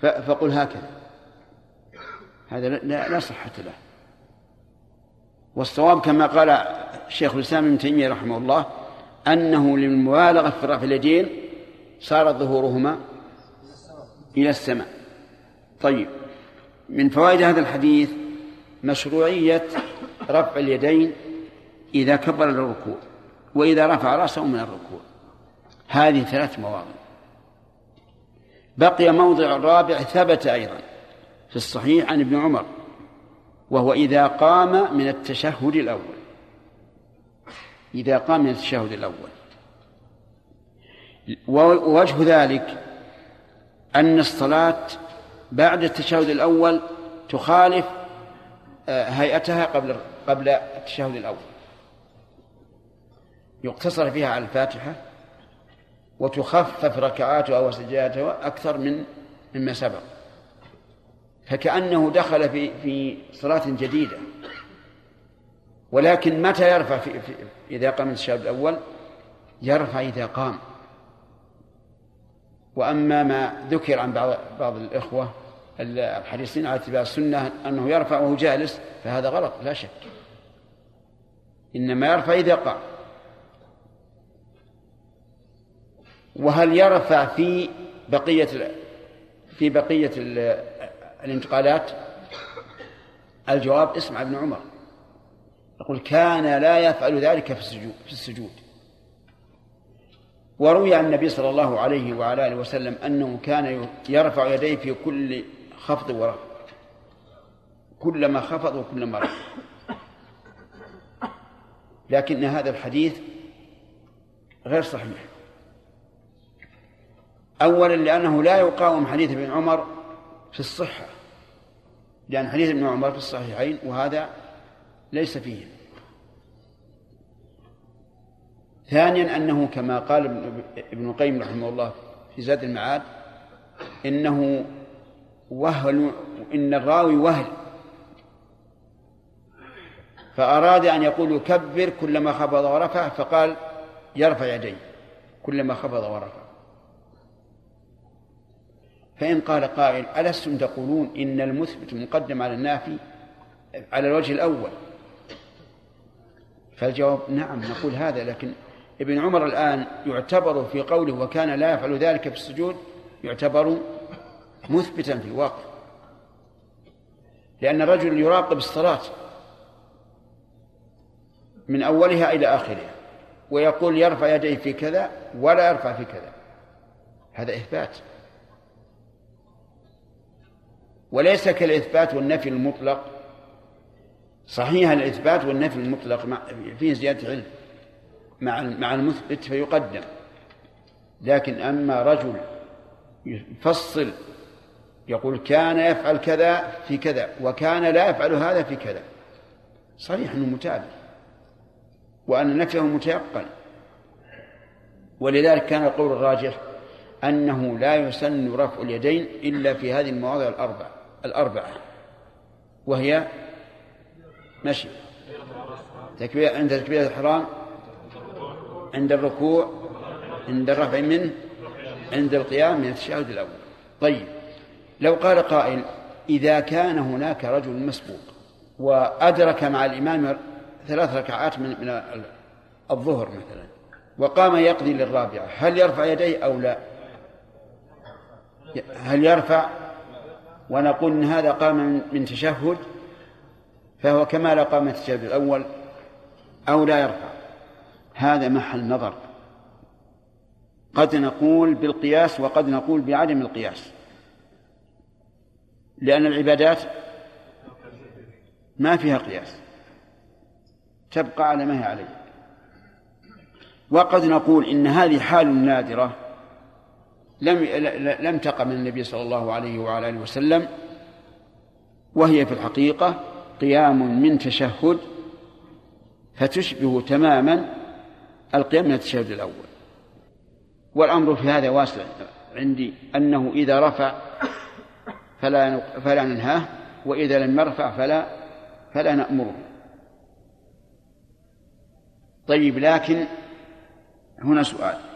فقل هكذا. هذا لا, صحة له. والصواب كما قال الشيخ الإسلام ابن تيمية رحمه الله أنه للمبالغة في رفع اليدين صار ظهورهما إلى السماء. طيب من فوائد هذا الحديث مشروعية رفع اليدين إذا كبر للركوع وإذا رفع رأسه من الركوع. هذه ثلاث مواضع. بقي موضع رابع ثبت أيضا في الصحيح عن ابن عمر وهو إذا قام من التشهد الأول. إذا قام من التشهد الأول. ووجه ذلك أن الصلاة بعد التشهد الأول تخالف آه، هيئتها قبل قبل التشهد الأول. يقتصر فيها على الفاتحة وتخفف ركعاتها وسجداتها أكثر من مما سبق. فكأنه دخل في في صلاة جديدة. ولكن متى يرفع في في إذا قام الشهر الأول؟ يرفع إذا قام. وأما ما ذكر عن بعض بعض الإخوة الحريصين على اتباع السنة أنه يرفع وهو جالس فهذا غلط لا شك. إنما يرفع إذا قام. وهل يرفع في بقية في بقية الانتقالات؟ الجواب اسمع ابن عمر. يقول كان لا يفعل ذلك في السجود في السجود. وروي عن النبي صلى الله عليه وعلى آله وسلم أنه كان يرفع يديه في كل خفض ورفع كلما خفض وكلما رفع لكن هذا الحديث غير صحيح. أولا لأنه لا يقاوم حديث ابن عمر في الصحة لأن حديث ابن عمر في الصحيحين وهذا ليس فيه. ثانيا أنه كما قال ابن القيم رحمه الله في زاد المعاد إنه وهل إن الراوي وهل فأراد أن يقول يكبر كلما خفض ورفع فقال يرفع يديه كلما خفض ورفع. فإن قال قائل ألستم تقولون إن المثبت مقدم على النافي على الوجه الأول؟ فالجواب نعم نقول هذا لكن ابن عمر الآن يعتبر في قوله وكان لا يفعل ذلك في السجود يعتبر مثبتا في الواقع لأن الرجل يراقب الصلاة من أولها إلى آخرها ويقول يرفع يديه في كذا ولا يرفع في كذا. هذا إثبات. وليس كالإثبات والنفي المطلق. صحيح الإثبات والنفي المطلق فيه زيادة علم مع مع المثبت فيقدم. لكن أما رجل يفصل يقول كان يفعل كذا في كذا وكان لا يفعل هذا في كذا. صريح أنه متابع وأن نفيه متيقن. ولذلك كان القول الراجح أنه لا يسن رفع اليدين إلا في هذه المواضع الأربع. الأربعة وهي مشي. تكبير عند تكبيرة الإحرام عند الركوع عند الرفع منه عند القيام من التشهد الأول. طيب لو قال قائل إذا كان هناك رجل مسبوق وأدرك مع الإمام ثلاث ركعات من من الظهر مثلا وقام يقضي للرابعة هل يرفع يديه أو لا؟ هل يرفع؟ ونقول إن هذا قام من تشهد فهو كما لو قام التشهد الأول أو لا يرفع. هذا محل نظر. قد نقول بالقياس وقد نقول بعدم القياس. لأن العبادات ما فيها قياس. تبقى على ما هي عليه. وقد نقول إن هذه حال نادرة. لم لم تقع من النبي صلى الله عليه وعلى آله وسلم وهي في الحقيقة قيام من تشهد فتشبه تماما القيام من التشهد الأول. والأمر في هذا واسع عندي أنه إذا رفع فلا فلا ننهاه وإذا لم يرفع فلا فلا نأمره. طيب لكن هنا سؤال.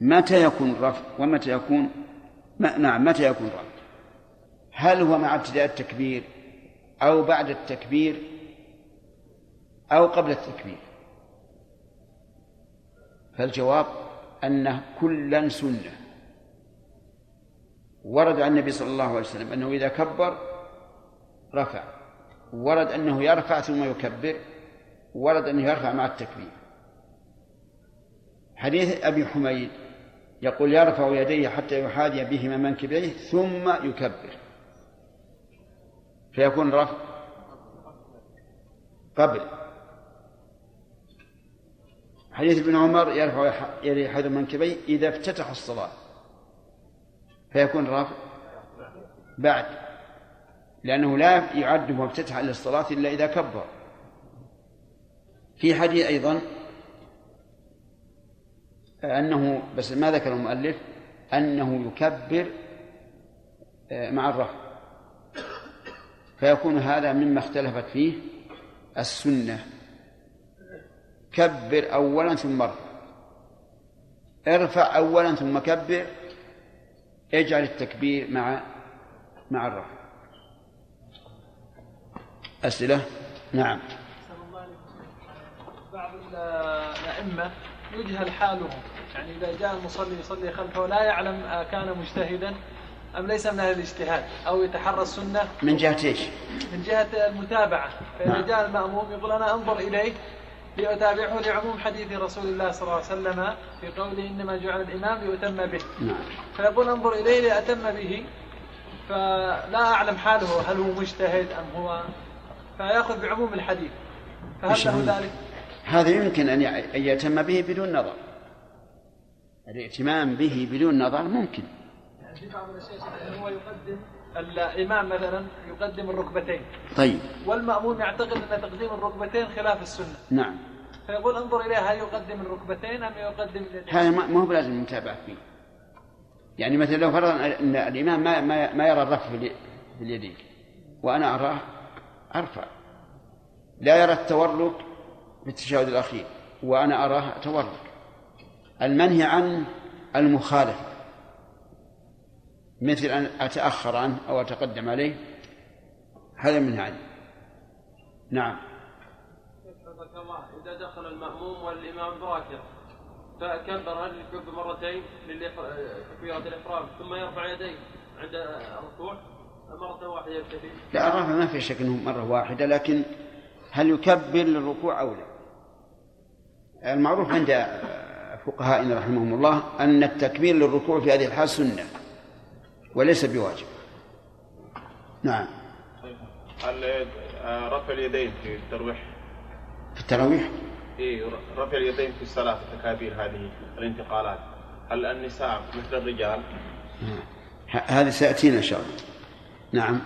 متى يكون الرفع ومتى يكون نعم متى يكون الرفع هل هو مع ابتداء التكبير أو بعد التكبير أو قبل التكبير؟ فالجواب أنه كلا سنة. ورد عن النبي صلى الله عليه وسلم أنه إذا كبر رفع. ورد أنه يرفع ثم يكبر. ورد أنه يرفع مع التكبير. حديث أبي حميد يقول يرفع يديه حتى يحاذي بهما منكبيه ثم يكبر. فيكون الرفع قبل. حديث ابن عمر يرفع يديه حذو منكبيه إذا افتتح الصلاة. فيكون الرفع بعد. لأنه لا يعد مفتتحا للصلاة إلا إذا كبر. في حديث أيضا أنه بس ما ذكر المؤلف أنه يكبر آه، مع الرفع. فيكون هذا مما اختلفت فيه السنة. كبر أولا ثم ارفع. ارفع أولا ثم كبر اجعل التكبير مع مع الرفع. أسئلة؟ نعم. بعض الأئمة يجهل حالهم يعني إذا جاء المصلي يصلي خلفه لا يعلم كان مجتهدا أم ليس من أهل الاجتهاد أو يتحرى السنة. من جهة إيش؟ من جهة المتابعة. فإذا نعم. جاء المأموم يقول أنا أنظر إليه لأتابعه لعموم حديث رسول الله صلى الله عليه وسلم في قوله إنما جعل الإمام ليؤتم به. نعم. فيقول أنظر إليه لأتم به. فلا أعلم حاله هل هو مجتهد أم هو. فيأخذ بعموم الحديث. فهل له ذلك؟ هذا يمكن أن يتم به بدون نظر. الائتمام به بدون نظر ممكن. في بعض الأشياء هو يقدم الإمام مثلا يقدم الركبتين. طيب. والمأموم يعتقد أن تقديم الركبتين خلاف السنة. نعم. فيقول انظر إليه هل يقدم الركبتين أم يقدم اليدين هذا ما هو بلازم المتابعة فيه. يعني مثلا لو فرضنا أن الإمام ما ما, ما يرى الرفع في اليدين وأنا أراه أرفع. لا يرى التورك في التشهد الأخير وأنا أراه تورك المنهي عن المخالفة مثل أن أتأخر عنه أو أتقدم عليه هذا من هذا نعم الله إذا دخل المأموم والإمام راكع فكبر هل يكبر مرتين لتكبيرة الإحرام ثم يرفع يديه عند الركوع مرة واحدة يكتفي؟ لا الرفع ما في شك أنه مرة واحدة لكن هل يكبر للركوع أو لا؟ المعروف عند فقهائنا رحمهم الله أن التكبير للركوع في هذه الحال سنة وليس بواجب. نعم. هل رفع اليدين في الترويح؟ في التراويح؟ إيه رفع اليدين في الصلاة التكابير هذه الانتقالات. هل النساء مثل الرجال؟ هذه سيأتينا إن شاء الله. نعم.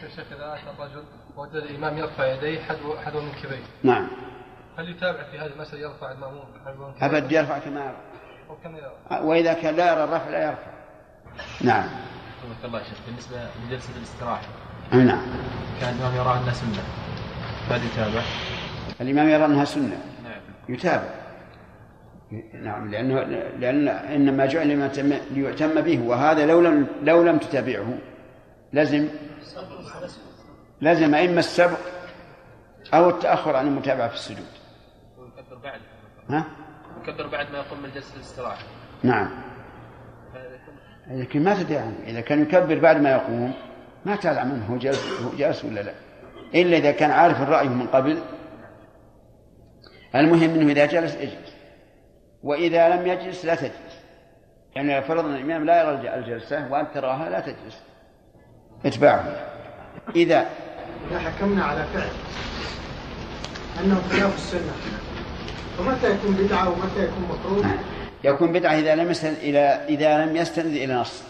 شيخ إذا أتى الرجل وجد الإمام يرفع يديه حذو حذو من كبيه نعم. هل يتابع في هذه المسألة يرفع المأموم حذو أبد يرفع كما يرى وكما يرى وإذا كان لا يرى الرفع لا يرفع. نعم. رحمك الله شيخ بالنسبة لجلسة الاستراحة. أي نعم. كان الإمام يرى أنها سنة. هل يتابع؟ الإمام يرى أنها سنة. نعم. يتابع. نعم لأنه لأن إنما جعل ليؤتم به وهذا لو لم لو لم تتابعه. لزم لزم إما السبق أو التأخر عن المتابعة في السجود. بعد ها؟ يكبر بعد ما يقوم من جلسة الاستراحة. نعم. لكن ما تدري عنه. إذا كان يكبر بعد ما يقوم ما تعلم عنه هو جالس هو جالس ولا لا. إلا إذا كان عارف الرأي من قبل. المهم أنه إذا جلس اجلس. وإذا لم يجلس لا تجلس. يعني لو فرضنا الإمام لا يرى الجلسة وأنت تراها لا تجلس. اتبعه إذا إذا حكمنا على فعل. أنه خلاف السنة. فمتى يكون بدعة ومتى يكون مكروه؟ يكون بدعة إذا لم يستند إلى إذا لم يستند إلى نص.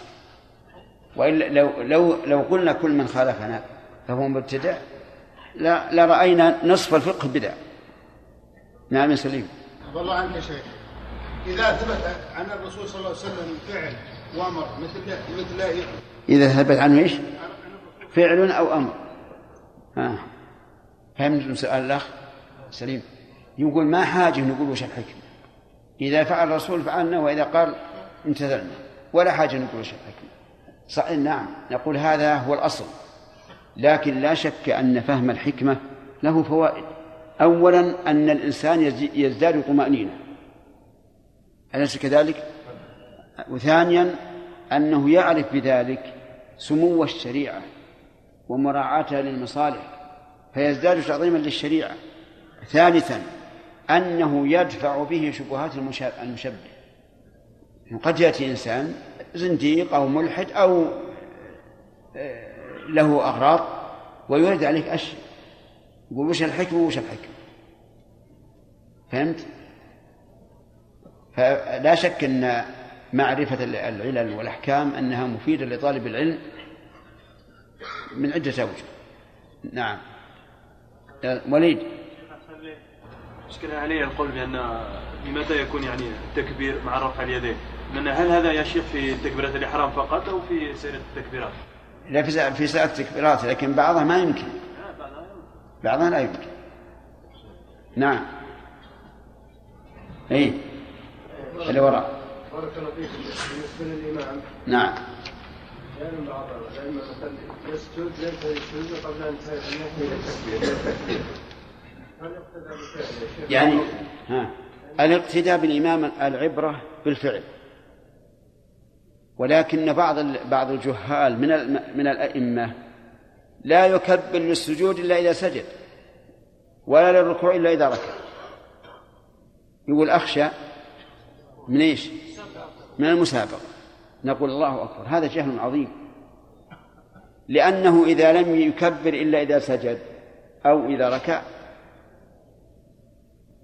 وإلا لو لو لو قلنا كل من خالفنا فهو مبتدع. لا لرأينا نصف الفقه بدع نعم يا سليم. والله عنك يا شيخ إذا ثبت عن الرسول صلى الله عليه وسلم فعل وأمر مثل مثل إذا ثبت عنه إيش؟ فعل أو أمر. ها فهمت سؤال الأخ؟ سليم. يقول ما حاجة نقول وش الحكمة إذا فعل الرسول فعلنا وإذا قال امتثلنا ولا حاجة نقول وش الحكمة صحيح نعم. نقول هذا هو الأصل. لكن لا شك أن فهم الحكمة له فوائد. أولا أن الإنسان يزداد طمأنينة. أليس كذلك؟ وثانيا أنه يعرف بذلك سمو الشريعة ومراعاتها للمصالح فيزداد تعظيما للشريعة. ثالثا أنه يدفع به شبهات المشبه. قد يأتي إنسان زنديق أو ملحد أو آه، له أغراض ويرد عليك أشياء. يقول وش الحكمة وش الحكمة؟ فهمت؟ فلا شك أن معرفة العلل والأحكام أنها مفيدة لطالب العلم من عدة أوجه. نعم. وليد. اشكل علي القول بأن لمتى يكون يعني التكبير مع رفع اليدين؟ لأن هل هذا يا شيخ في تكبيرة الإحرام فقط أو في سائر التكبيرات؟ لا في في سائر التكبيرات لكن بعضها ما يمكن. بعضها لا يمكن. نعم. اي اللي وراء. بارك الله فيكم بالنسبة للإمام نعم. كان بعض الأئمة مثلا يسجد ليس يسجد قبل أن ينتهي التكبير يعني ها. الاقتداء بالإمام العبرة بالفعل. ولكن بعض بعض الجهال من من الأئمة لا يكبر للسجود إلا إذا سجد ولا للركوع إلا إذا ركع. يقول أخشى من إيش؟ من المسابقة. نقول الله أكبر. هذا جهل عظيم. لأنه إذا لم يكبر إلا إذا سجد أو إذا ركع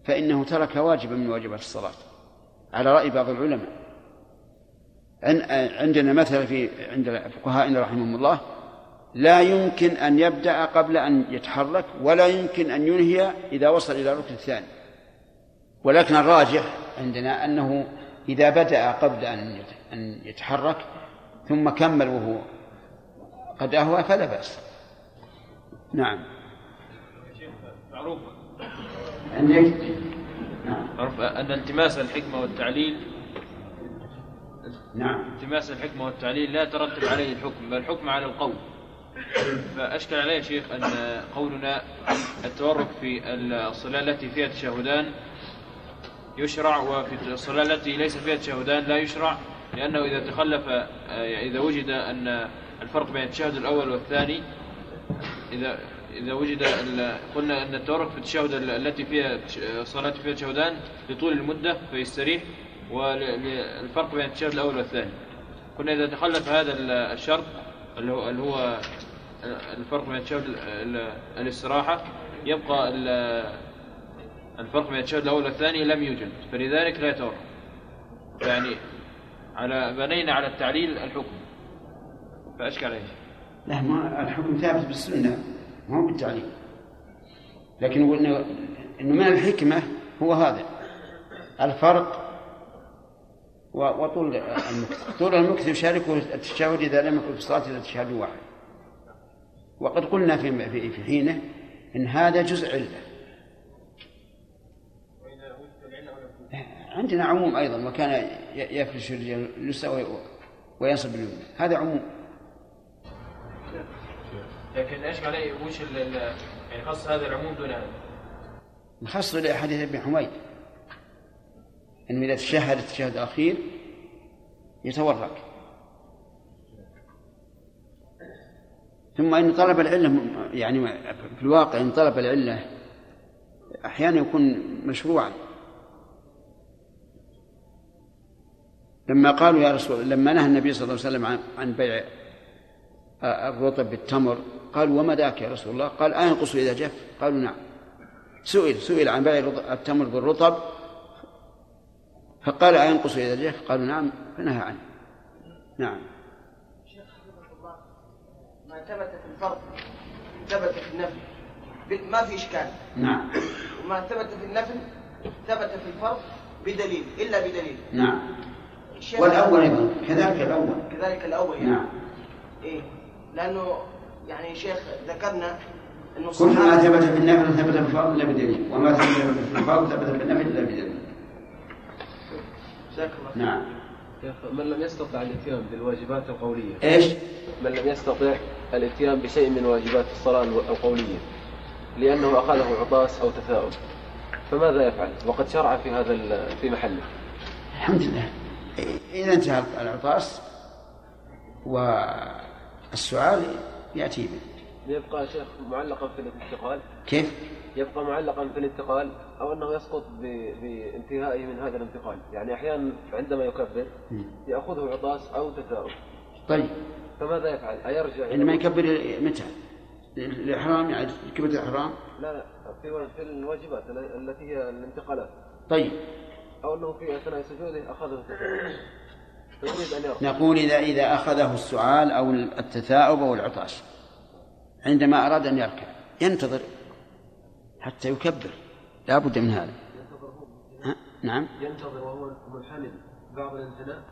فإنه ترك واجبا من واجبات الصلاة. على رأي بعض العلماء. عندنا مثلا في عند فقهائنا رحمهم الله لا يمكن أن يبدأ قبل أن يتحرك ولا يمكن أن ينهي إذا وصل إلى الركن الثاني. ولكن الراجح عندنا أنه إذا بدأ قبل أن يتحرك ثم كمل وهو قد أهوى فلا بأس. نعم. معروف. عندك عرف أن التماس الحكمة والتعليل نعم. التماس الحكمة والتعليل لا يترتب عليه الحكم بل الحكم على القول. فأشكل عليه شيخ أن قولنا التورك في الصلاة التي فيها تشهدان يشرع وفي الصلاة التي ليس فيها تشهدان لا يشرع لأنه إذا تخلف إذا وجد أن الفرق بين التشهد الأول والثاني إذا إذا وجد قلنا أن التورك في التشهد التي فيها الصلاة فيها تشهدان لطول المدة فيستريح والفرق بين التشهد الأول والثاني. قلنا إذا تخلف هذا الشرط اللي هو, الفرق بين التشهد الاستراحة يبقى الفرق بين التشهد الأول والثاني لم يوجد فلذلك لا يتورك. يعني على بنينا على التعليل الحكم. فأشكل عليه لا ما الحكم ثابت بالسنة. ما هو بالتعليم. لكن إنه, إنه من الحكمة هو هذا. الفرق وطول المكث طول المكث يشاركه التشهد إذا لم يكن في الصلاة إلا تشهد واحد. وقد قلنا في في حينه إن هذا جزء علة. عندنا عموم أيضا وكان يفرش اليسرى وينصب اليمنى. هذا عموم. لكن إيش عليه وش يعني خص هذا العموم دون هذا؟ نخص لحديث ابن حميد. أنه إذا تشهد التشهد الأخير يتورك ثم إن طلب العلة يعني في الواقع إن طلب العلة أحيانا يكون مشروعا. لما قالوا يا رسول لما نهى النبي صلى الله عليه وسلم عن بيع الرطب بالتمر. قالوا وما ذاك يا رسول الله؟ قال أينقص إذا جف قالوا نعم. سئل سئل عن بيع التمر بالرطب. فقال أينقص إذا جف قالوا نعم. فنهى عنه. نعم. ما ثبت في الفرض ثبت في النفل. ما في إشكال. نعم. وما ثبت في النفل ثبت في الفرض بدليل إلا بدليل. نعم. والأول أيضا كذلك الأول. كذلك الأول يعني. نعم. إيه. لأنه يعني شيخ ذكرنا أنه كل ما ثبت في النفل ثبت في الفرض إلا بدليل وما ثبت في الفرض ثبت في النفل إلا بدليل جزاك الله نعم من لم يستطع الاتيان بالواجبات القولية إيش؟ من لم يستطع الاتيان بشيء من واجبات الصلاة القولية لأنه أخذه عطاس أو تثاؤب فماذا يفعل؟ وقد شرع في هذا في محله. الحمد لله إذا انتهى العطاس والسؤال يأتي به يبقى شيخ معلقا في الانتقال كيف؟ يبقى معلقا في الانتقال أو أنه يسقط بانتهائه من هذا الانتقال، يعني أحيانا عندما يكبر يأخذه عطاس أو تثاؤب. طيب فماذا يفعل؟ أيرجع عندما يكبر متى؟ الإحرام يعني كبر الإحرام؟ لا لا في في الواجبات التي هي الانتقالات. طيب. أو أنه في أثناء سجوده أن يرجع. نقول إذا إذا أخذه السعال أو التثاؤب أو العطاس عندما أراد أن يركع ينتظر حتى يكبر. لا بد من هذا. ها؟ نعم. ينتظر وهو منحني بعض الانحناء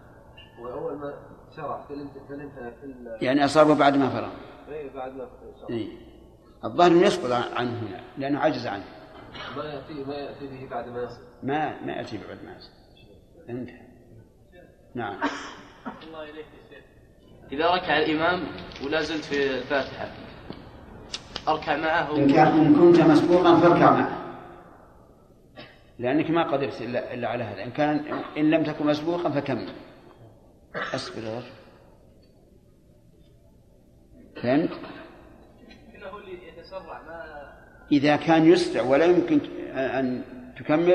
وأول ما شرع في الانتهاء في يعني أصابه بعد ما فرغ. اي بعد ما فرغ إيه. الظاهر يسقط عنه هنا لأنه عجز عنه. ما يأتي ما يأتي به بعد ما يصل. ما ما يأتي بعد ما يصل. انتهى. نعم. الله إليك إذا ركع الإمام ولا زلت في الفاتحة أركع معه. إن, كان إن كنت مسبوقا فاركع معه. لأنك ما قدرت إلا, إلا على هذا. إن كان إن لم تكن مسبوقا فكمل أصبر يا رجل فهمت؟ إذا كان يسرع ولا يمكن أن تكمل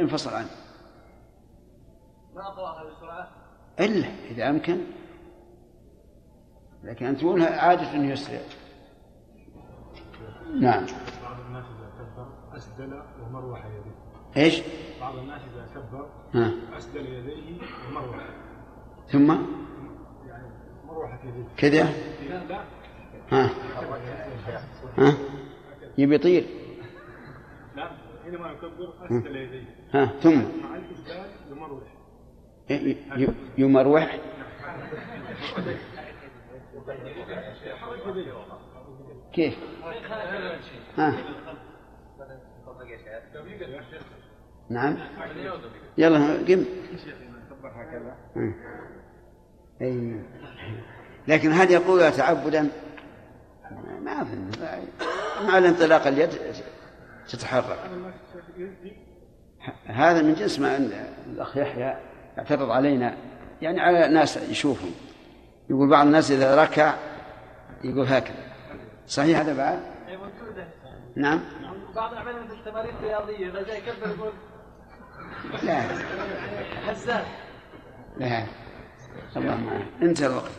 انفصل عنه. ما أقرأها بسرعة إلا إذا أمكن. لكن أنت تقول عادة يسرع. نعم. بعض الناس إذا كبر أسدل ومروح يديه. إيش؟ بعض الناس إذا كبر ها. أسدل يديه ومروح ثم؟ يعني مروحة يديه كذا؟ لا لا. ها. ها. يبي يطير. لا حينما يكبر أسدل يديه. ها. ثم؟ مع الإسدال ي- يمروح كيف؟ ها. نعم. يلا قم. أي. لكن هل يقول تعبدا. ما أظن مع الانطلاق اليد تتحرك. هذا من جنس ما الأخ يحيى اعترض علينا. يعني على ناس يشوفهم. يقول بعض الناس إذا ركع يقول هكذا. صحيح هذا بعد؟ نعم. بعض يعملها مثل التمارين الرياضية إذا جاي يكبر يقول لا. حزاز لا. الله معه انتهى الوقت.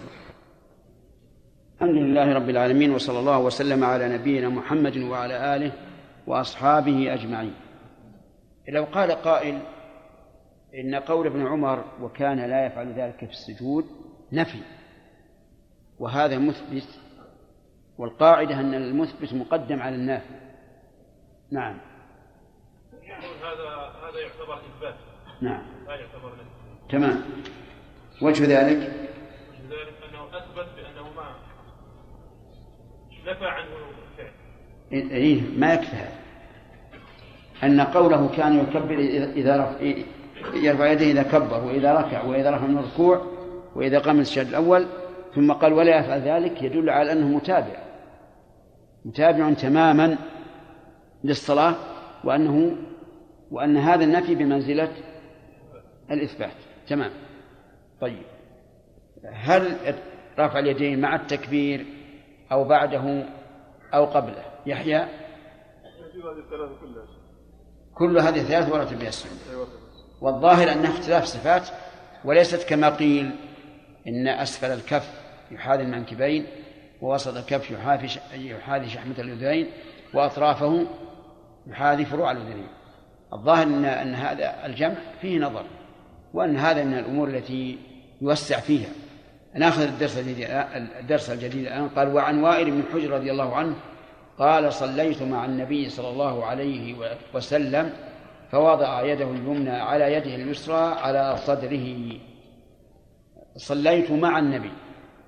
الحمد لله رب العالمين وصلى الله وسلم على نبينا محمد وعلى آله وأصحابه أجمعين. لو قال قائل إن قول ابن عمر وكان لا يفعل ذلك في السجود نفي وهذا مثبت والقاعدة أن المثبت مقدم على النافي. نعم. هذا هذا يعتبر إثبات. نعم. لا يعتبر نفي. تمام. وجه ذلك؟ وجه ذلك أنه أثبت بأنه ما نفى عنه الفعل. إيه ما يكفي هذا. أن قوله كان يكبر إذا رفع يرفع يديه إذا كبر وإذا ركع وإذا رفع من الركوع وإذا قام من السجد الأول ثم قال ولا يفعل ذلك. يدل على أنه متابع. متابع تماما للصلاة وأنه وأن هذا النفي بمنزلة الإثبات. تمام. طيب. هل رفع اليدين مع التكبير أو بعده أو قبله؟ يحيى؟ كل هذه الثلاث ورد بها السنة والظاهر أنها اختلاف صفات وليست كما قيل إن أسفل الكف يحاذي المنكبين ووسط الكف يحاذي يحاذي شحمة الأذنين وأطرافه يحاذي فروع الأذنين. الظاهر أن أن هذا الجمع فيه نظر وأن هذا من الأمور التي يوسع فيها. ناخذ الدرس الجديد الدرس الجديد الآن قال وعن وائل بن حجر رضي الله عنه قال صليت مع النبي صلى الله عليه وسلم فوضع يده اليمنى على يده اليسرى على صدره. صليت مع النبي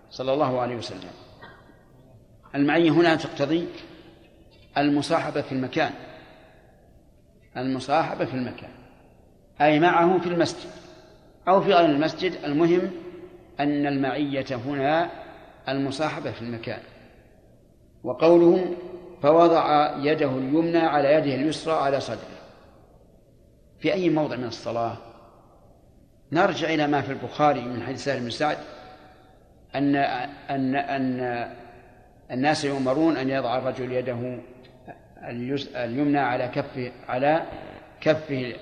صلى الله عليه وسلم. المعية هنا تقتضي المصاحبة في المكان. المصاحبة في المكان. أي معه في المسجد. أو في غير المسجد. المهم أن المعية هنا المصاحبة في المكان. وقوله فوضع يده اليمنى على يده اليسرى على صدره. في أي موضع من الصلاة. نرجع إلى ما في البخاري من حديث سهل بن سعد أن أن أن الناس يؤمرون أن يضع الرجل يده اليمنى على كفه على كفه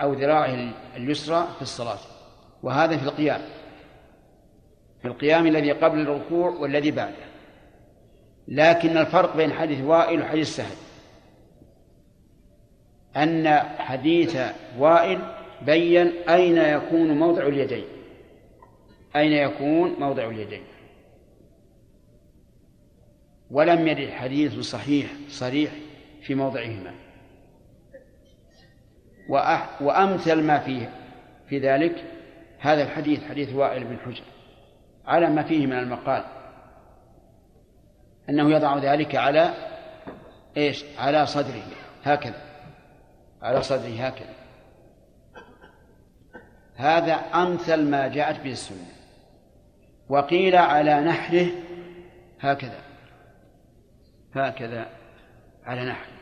أو ذراعه اليسرى في الصلاة. وهذا في القيام. في القيام الذي قبل الركوع والذي بعده. لكن الفرق بين حديث وائل وحديث سهل. أن حديث وائل بين أين يكون موضع اليدين. أين يكون موضع اليدين. ولم يرد حديث صحيح صريح في موضعهما. وأمثل ما فيه في ذلك هذا الحديث حديث وائل بن حجر. على ما فيه من المقال. أنه يضع ذلك على إيش؟ على صدره. هكذا. على صدره هكذا. هذا أمثل ما جاءت به السنة. وقيل على نحره هكذا. هكذا على نحره.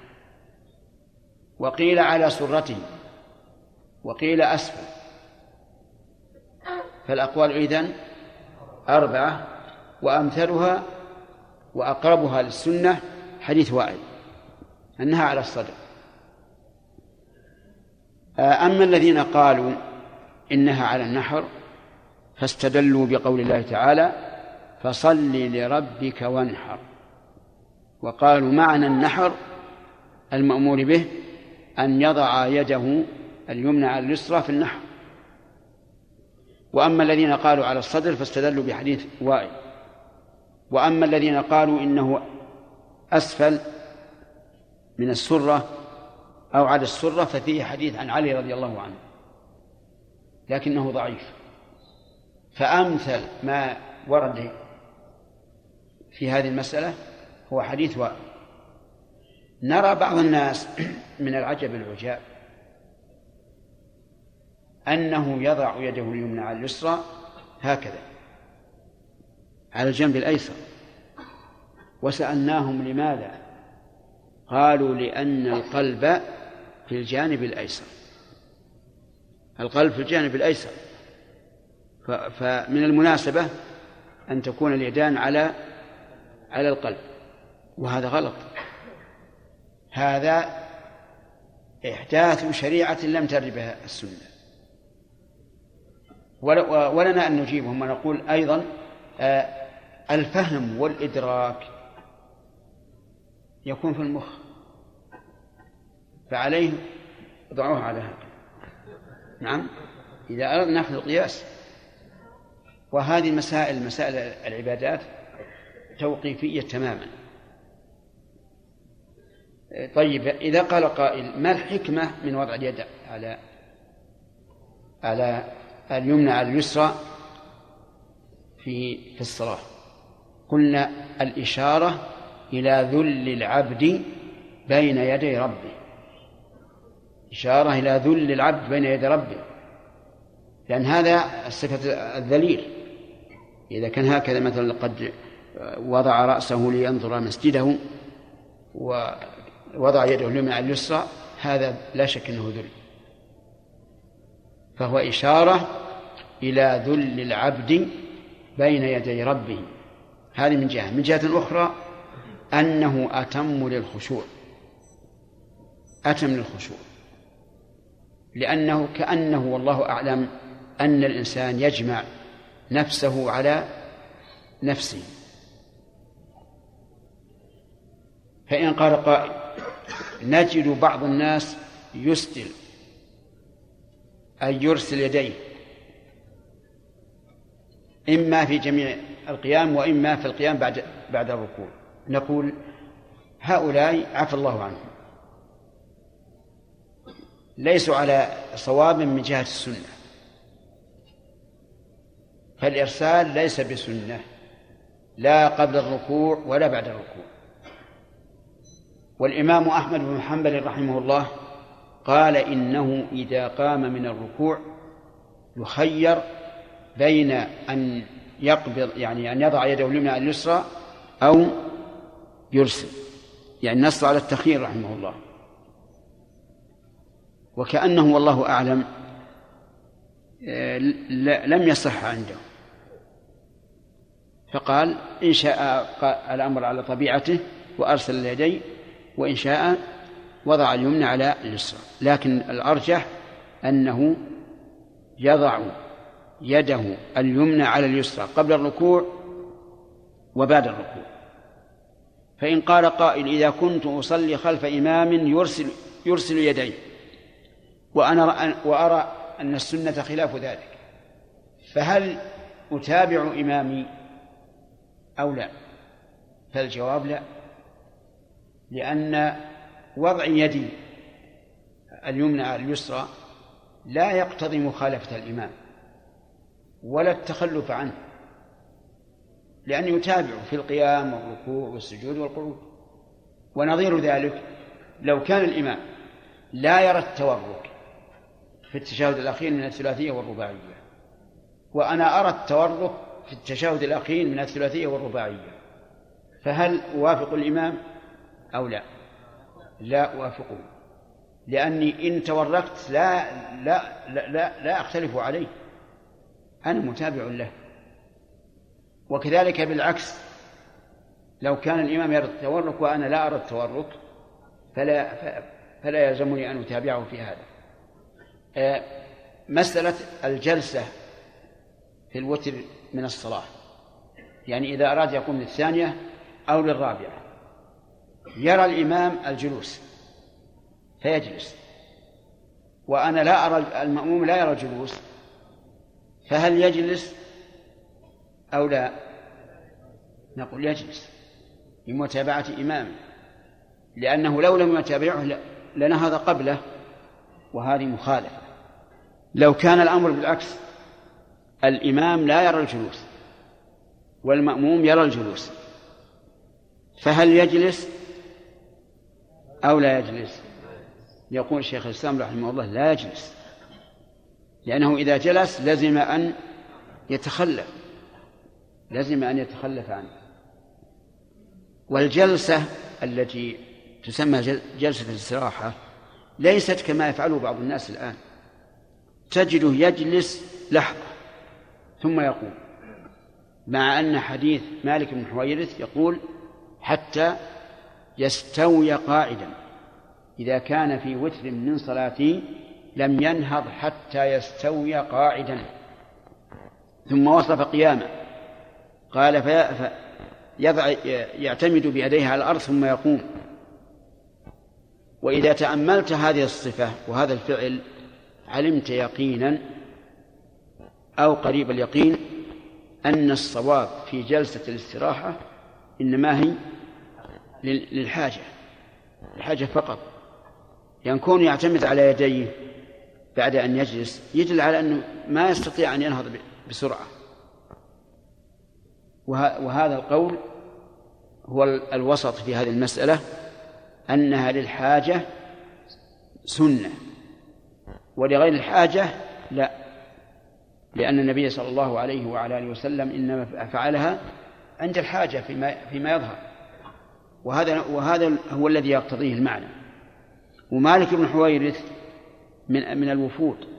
وقيل على سرته. وقيل أسفل. فالأقوال إذن أربعة وأمثلها وأقربها للسنة حديث وائل أنها على الصدر. أما الذين قالوا إنها على النحر فاستدلوا بقول الله تعالى فصل لربك وانحر. وقالوا معنى النحر المأمور به أن يضع يده اليمنى على اليسرى في النحر. وأما الذين قالوا على الصدر فاستدلوا بحديث وائل وأما الذين قالوا إنه أسفل من السرة أو على السرة ففيه حديث عن علي رضي الله عنه لكنه ضعيف. فأمثل ما ورد في هذه المسألة هو حديث وائل نرى بعض الناس من العجب العجاب أنه يضع يده اليمنى على اليسرى هكذا على الجنب الأيسر. وسألناهم لماذا؟ قالوا لأن القلب في الجانب الأيسر. القلب في الجانب الأيسر. فمن المناسبة أن تكون اليدان على على القلب. وهذا غلط. هذا إحداث شريعة لم تر بها السنة. ولنا أن نجيبهم ونقول أيضا آه، الفهم والإدراك يكون في المخ. فعليه ضعوه على هذا. نعم؟ إذا أردنا نأخذ القياس وهذه المسائل مسائل العبادات توقيفية تماما. طيب إذا قال قائل ما الحكمة من وضع اليد على على اليمنى على اليسرى في في الصلاة؟ قلنا الإشارة إلى ذل العبد بين يدي ربه. إشارة إلى ذل العبد بين يدي ربه لأن هذا الصفة الذليل. إذا كان هكذا مثلا قد وضع رأسه لينظر مسجده ووضع يده اليمنى على اليسرى هذا لا شك أنه ذل. فهو إشارة إلى ذل العبد بين يدي ربه. هذه من جهة. من جهة أخرى أنه أتم للخشوع. أتم للخشوع. لأنه كأنه والله أعلم أن الإنسان يجمع نفسه على نفسه. فإن قال قائل نجد بعض الناس يسدل أي يرسل يديه إما في جميع القيام وإما في القيام بعد بعد الركوع. نقول هؤلاء عفى الله عنهم. ليسوا على صواب من جهة السنة. فالإرسال ليس بسنة لا قبل الركوع ولا بعد الركوع. والإمام أحمد بن حنبل رحمه الله قال إنه إذا قام من الركوع يخير بين أن يقبض يعني أن يضع يده اليمنى على اليسرى أو يرسل. يعني نص على التخيير رحمه الله. وكأنه والله أعلم لم يصح عنده. فقال إن شاء الأمر على طبيعته وأرسل اليدين وإن شاء وضع اليمنى على اليسرى. لكن الأرجح أنه يضع يده اليمنى على اليسرى قبل الركوع وبعد الركوع. فإن قال قائل إذا كنت أصلي خلف إمام يرسل يرسل يديه. وأنا وأرى أن السنة خلاف ذلك. فهل أتابع إمامي أو لا؟ فالجواب لا. لأن وضع يدي اليمنى على اليسرى لا يقتضي مخالفة الإمام ولا التخلف عنه لأن يتابع في القيام والركوع والسجود والقعود. ونظير ذلك لو كان الإمام لا يرى التورك في التشهد الأخير من الثلاثية والرباعية. وأنا أرى التورك في التشهد الأخير من الثلاثية والرباعية. فهل أوافق الإمام أو لا؟ لا أوافقه. لأني إن توركت لا لا لا لا, لا أختلف عليه. أنا متابع له. وكذلك بالعكس لو كان الإمام يرى التورك وأنا لا أرى التورك فلا فلا يلزمني أن أتابعه في هذا. مسألة الجلسة في الوتر من الصلاة. يعني إذا أراد يقوم للثانية أو للرابعة. يرى الإمام الجلوس فيجلس. وأنا لا أرى المأموم لا يرى الجلوس فهل يجلس أو لا؟ نقول يجلس لمتابعة إمامه لأنه لو لم يتابعه لنهض قبله وهذه مخالفة. لو كان الأمر بالعكس الإمام لا يرى الجلوس والمأموم يرى الجلوس فهل يجلس أو لا يجلس؟ يقول شيخ الإسلام رحمه الله لا يجلس لأنه إذا جلس لزم أن يتخلف لزم أن يتخلف عنه. والجلسة التي تسمى جلسة الاستراحة ليست كما يفعله بعض الناس الآن. تجده يجلس لحظة ثم يقوم مع أن حديث مالك بن حويرث يقول حتى يستوي قاعدا إذا كان في وتر من صلاته لم ينهض حتى يستوي قاعدا. ثم وصف قيامه قال فيضع يعتمد بيديه على الأرض ثم يقوم. وإذا تأملت هذه الصفة وهذا الفعل علمت يقينا أو قريب اليقين أن الصواب في جلسة الاستراحة إنما هي للحاجة الحاجة فقط. يعني كون يعتمد على يديه بعد أن يجلس يدل على أنه ما يستطيع أن ينهض بسرعة. وهذا القول هو الوسط في هذه المسألة. أنها للحاجة سنة. ولغير الحاجة لا. لأن النبي صلى الله عليه وعلى آله وسلم إنما فعلها عند الحاجة فيما فيما يظهر. وهذا وهذا هو الذي يقتضيه المعنى. ومالك بن حويرث من من الوفود.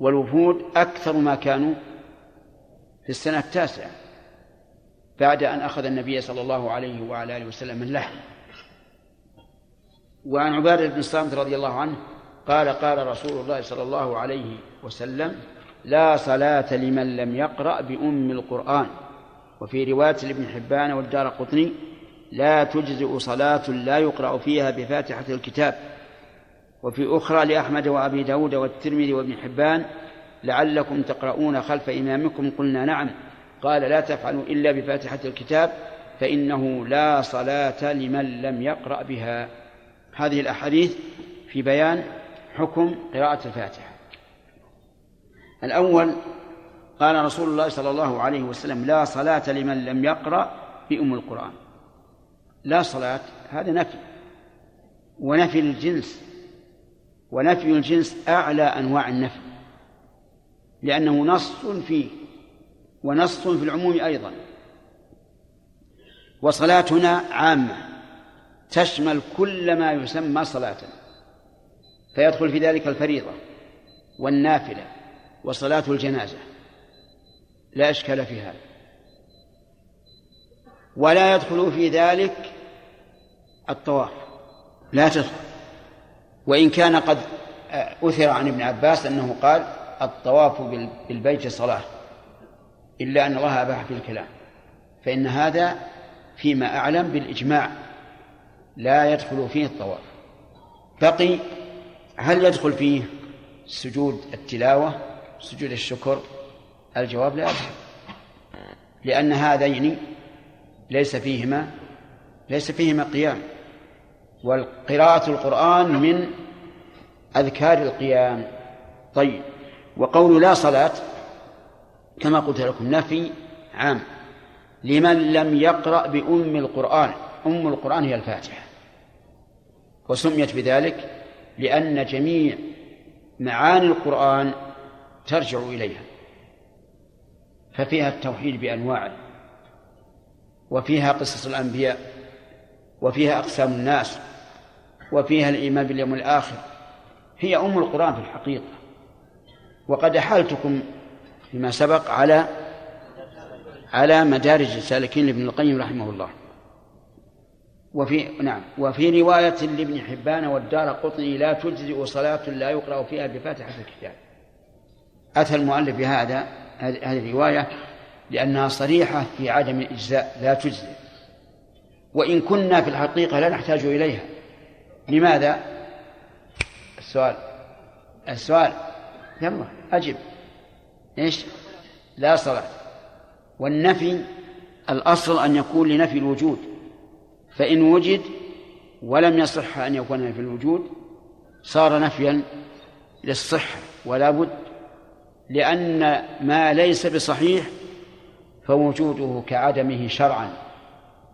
والوفود أكثر ما كانوا في السنة التاسعة بعد أن أخذ النبي صلى الله عليه وعلى آله وسلم من لحم وعن عبادة بن الصامت رضي الله عنه قال قال رسول الله صلى الله عليه وسلم لا صلاة لمن لم يقرأ بأم القرآن. وفي رواية لابن حبان والدار قطني لا تجزئ صلاة لا يقرأ فيها بفاتحة الكتاب. وفي أخرى لأحمد وأبي داود والترمذي وابن حبان لعلكم تقرؤون خلف إمامكم قلنا نعم. قال لا تفعلوا إلا بفاتحة الكتاب فإنه لا صلاة لمن لم يقرأ بها. هذه الأحاديث في بيان حكم قراءة الفاتحة. الأول قال رسول الله صلى الله عليه وسلم لا صلاة لمن لم يقرأ بأم القرآن. لا صلاة هذا نفي. ونفي الجنس ونفي الجنس أعلى أنواع النفي لأنه نص فيه ونص في العموم أيضا. وصلاتنا عامة. تشمل كل ما يسمى صلاة. فيدخل في ذلك الفريضة والنافلة وصلاة الجنازة. لا إشكال في هذا. ولا يدخل في ذلك الطواف. لا تدخل. وإن كان قد أثر عن ابن عباس أنه قال الطواف بالبيت صلاة إلا أن الله أباح في الكلام. فإن هذا فيما أعلم بالإجماع لا يدخل فيه الطواف. بقي هل يدخل فيه سجود التلاوة سجود الشكر؟ الجواب لا يدخل. لأن هذين ليس فيهما ليس فيهما قيام. والقراءة القرآن من أذكار القيام. طيب وقول لا صلاة كما قلت لكم نفي عام. لمن لم يقرأ بأم القرآن أم القرآن هي الفاتحة. وسميت بذلك لأن جميع معاني القرآن ترجع إليها ففيها التوحيد بأنواعه وفيها قصص الأنبياء وفيها أقسام الناس وفيها الإيمان باليوم الآخر هي أم القرآن في الحقيقة. وقد أحالتكم فيما سبق على على مدارج السالكين لابن القيم رحمه الله. وفي نعم وفي رواية لابن حبان والدار قطني لا تجزئ صلاة لا يقرأ فيها بفاتحة الكتاب. أتى المؤلف بهذا هذه الرواية لأنها صريحة في عدم الإجزاء لا تجزئ. وإن كنا في الحقيقة لا نحتاج إليها. لماذا؟ السؤال السؤال يلا أجب. إيش؟ لا صلاة. والنفي الأصل أن يكون لنفي الوجود. فإن وجد ولم يصح أن يكون في الوجود صار نفيا للصحة ولا بد لأن ما ليس بصحيح فوجوده كعدمه شرعا.